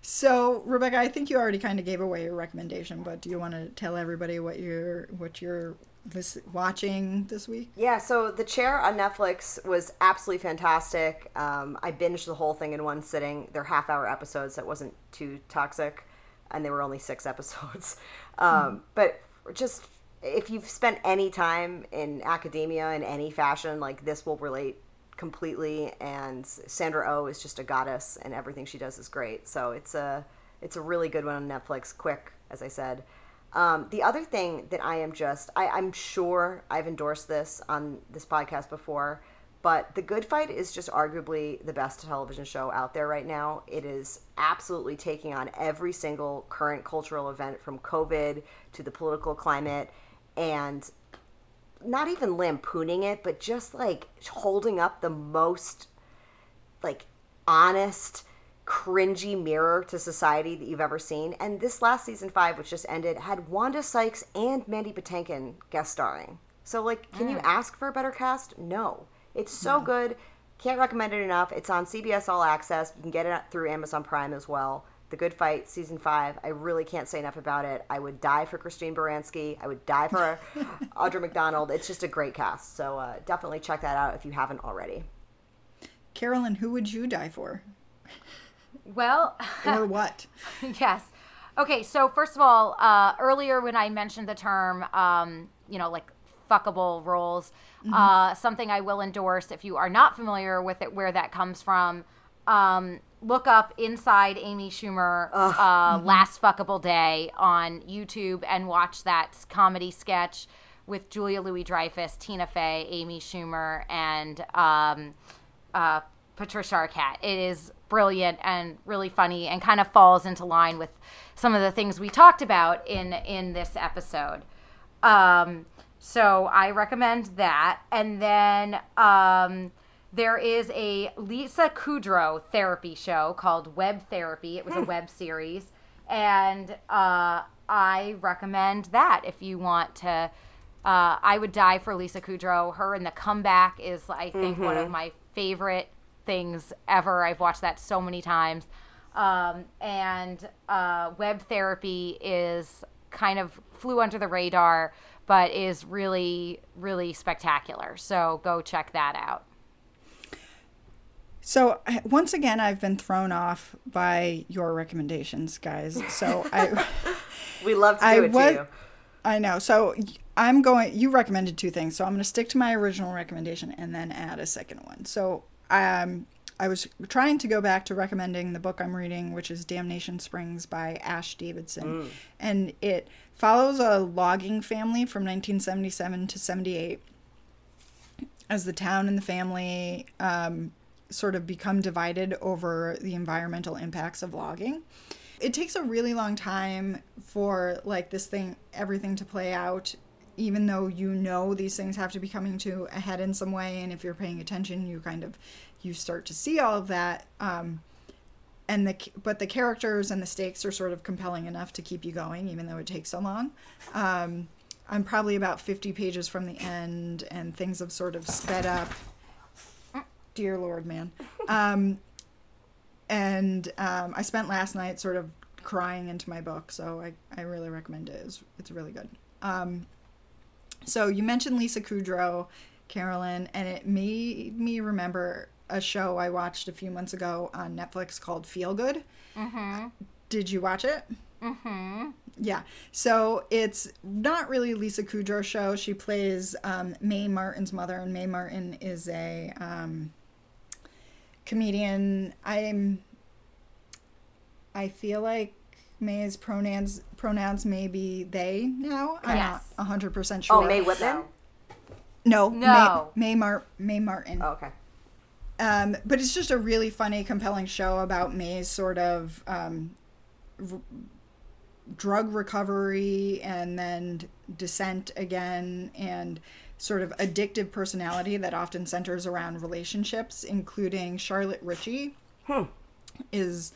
So, Rebecca, I think you already kind of gave away your recommendation, but do you want to tell everybody what you're what you're this, watching this week? Yeah, so The Chair on Netflix was absolutely fantastic. Um, I binged the whole thing in one sitting. They're half hour episodes that wasn't too toxic, and they were only six (laughs) episodes. Um, But just if you've spent any time in academia in any fashion, like this will relate completely. And Sandra O oh is just a goddess, and everything she does is great. So it's a it's a really good one on Netflix. Quick, as I said. Um, the other thing that I am just, I, I'm sure I've endorsed this on this podcast before, but The Good Fight is just arguably the best television show out there right now. It is absolutely taking on every single current cultural event from COVID to the political climate and not even lampooning it, but just like holding up the most like honest, cringy mirror to society that you've ever seen. And this last season five, which just ended, had Wanda Sykes and Mandy Patinkin guest starring. So like, can you mm. ask for a better cast? No. It's so good. Can't recommend it enough. It's on CBS All Access. You can get it through Amazon Prime as well. The Good Fight, season five. I really can't say enough about it. I would die for Christine Baranski. I would die for (laughs) Audra McDonald. It's just a great cast. So uh, definitely check that out if you haven't already. Carolyn, who would you die for? Well, Or (laughs) what? yes. Okay, so first of all, uh, earlier when I mentioned the term, um, you know, like fuckable roles, uh, something I will endorse if you are not familiar with it, where that comes from. Um, look up Inside Amy Schumer uh, Last Fuckable Day on YouTube and watch that comedy sketch with Julia Louis Dreyfus, Tina Fey, Amy Schumer, and um, uh, Patricia Arquette. It is brilliant and really funny, and kind of falls into line with some of the things we talked about in in this episode. Um, so I recommend that, and then. Um, there is a Lisa Kudrow therapy show called Web Therapy. It was a web series, and uh, I recommend that if you want to. Uh, I would die for Lisa Kudrow. Her and the comeback is, I think, one of my favorite things ever. I've watched that so many times. Um, and uh, web therapy is kind of flew under the radar, but is really, really spectacular. So go check that out. So once again, I've been thrown off by your recommendations, guys. So I, (laughs) We love to do I it was, to you. I know. So I'm going. You recommended two things, so I'm going to stick to my original recommendation and then add a second one. So um, I was trying to go back to recommending the book I'm reading, which is Damnation Springs by Ash Davidson, and it follows a logging family from 1977 to 78 as the town and the family um, sort of become divided over the environmental impacts of logging. It takes a really long time for like this thing, everything to play out, even though you know these things have to be coming to a head in some way. And if you're paying attention, you kind of you start to see all of that. Um, and the but the characters and the stakes are sort of compelling enough to keep you going, even though it takes so long. Um, I'm probably about 50 pages from the end, and things have sort of sped up. Dear Lord, man. Um, and um, I spent last night sort of crying into my book, so I, I really recommend it. It's, it's really good. Um, so you mentioned Lisa Kudrow, Carolyn, and it made me remember a show I watched a few months ago on Netflix called Feel Good. Did you watch it? Mm-hmm. Yeah. So it's not really Lisa Kudrow show. She plays um, Mae Martin's mother, and Mae Martin is a um, comedian. I'm. I feel like Mae's pronouns pronouns may be they now. I'm Yes. not hundred percent sure. Oh, Mae Whitman? No, No. May, Mae, Mar- Mae Martin. Oh, okay. Um, but it's just a really funny, compelling show about Mae's sort of um, r- drug recovery and then descent again, and sort of addictive personality that often centers around relationships, including Charlotte Ritchie is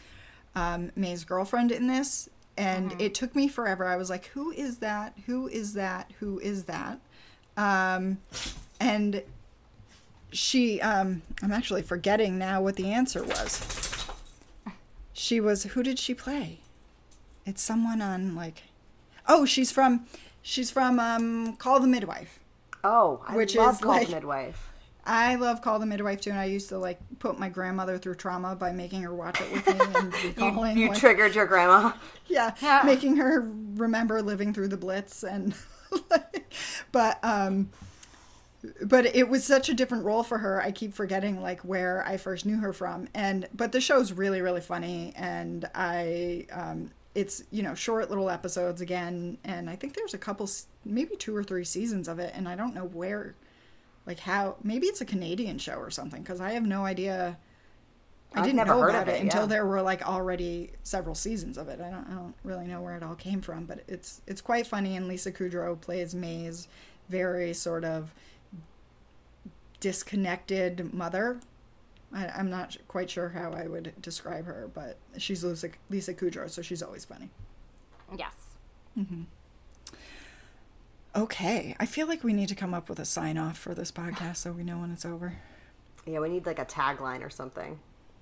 um, Mae's girlfriend in this. And it took me forever. I was like, who is that? Who is that? Who is that? Um, and she um i'm actually forgetting now what the answer was she was who did she play it's someone on like oh she's from she's from um call the midwife Oh, I Which love is Call like- the Midwife. i love call the midwife too and i used to like put my grandmother through trauma by making her watch it with me and (laughs) recalling You like, triggered your grandma. yeah, Yeah. making her remember living through the blitz and (laughs) but um but it was such a different role for her i keep forgetting like where i first knew her from and but the show's really really funny and i um it's you know short little episodes again and i think there's a couple maybe two or three seasons of it and i don't know where like how maybe it's a canadian show or something because i have no idea I I've didn't never know heard about of it, it, until there were like already several seasons of it. I don't, I don't really know where it all came from, but it's it's quite funny. And Lisa Kudrow plays Mae's very sort of disconnected mother. I, I'm not quite sure how I would describe her, but she's Lisa, Lisa Kudrow, so she's always funny. Yes. Okay, I feel like we need to come up with a sign off for this podcast so we know when it's over. Yeah, we need like a tagline or something.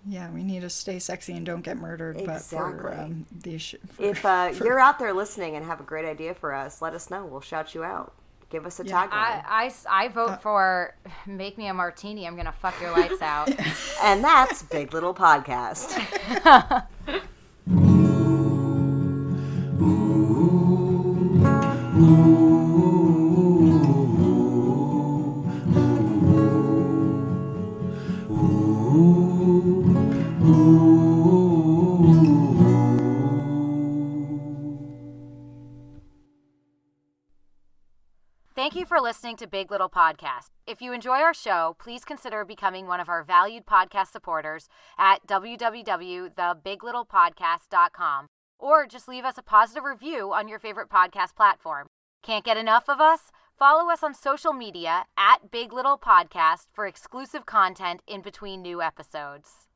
Yeah, we need to stay sexy and don't get murdered. But for Exactly. um, the issue, for, If uh, for- you're out there listening and have a great idea for us, let us know. We'll shout you out. Give us a Yeah. tagline. I, I s- I vote uh, for make me a martini. I'm gonna fuck your lights out. (laughs) and that's Big Little Podcast. (laughs) for listening to Big Little Podcast. If you enjoy our show, please consider becoming one of our valued podcast supporters at www.thebiglittlepodcast.com or just leave us a positive review on your favorite podcast platform. Can't get enough of us? Follow us on social media at Big Little Podcast for exclusive content in between new episodes.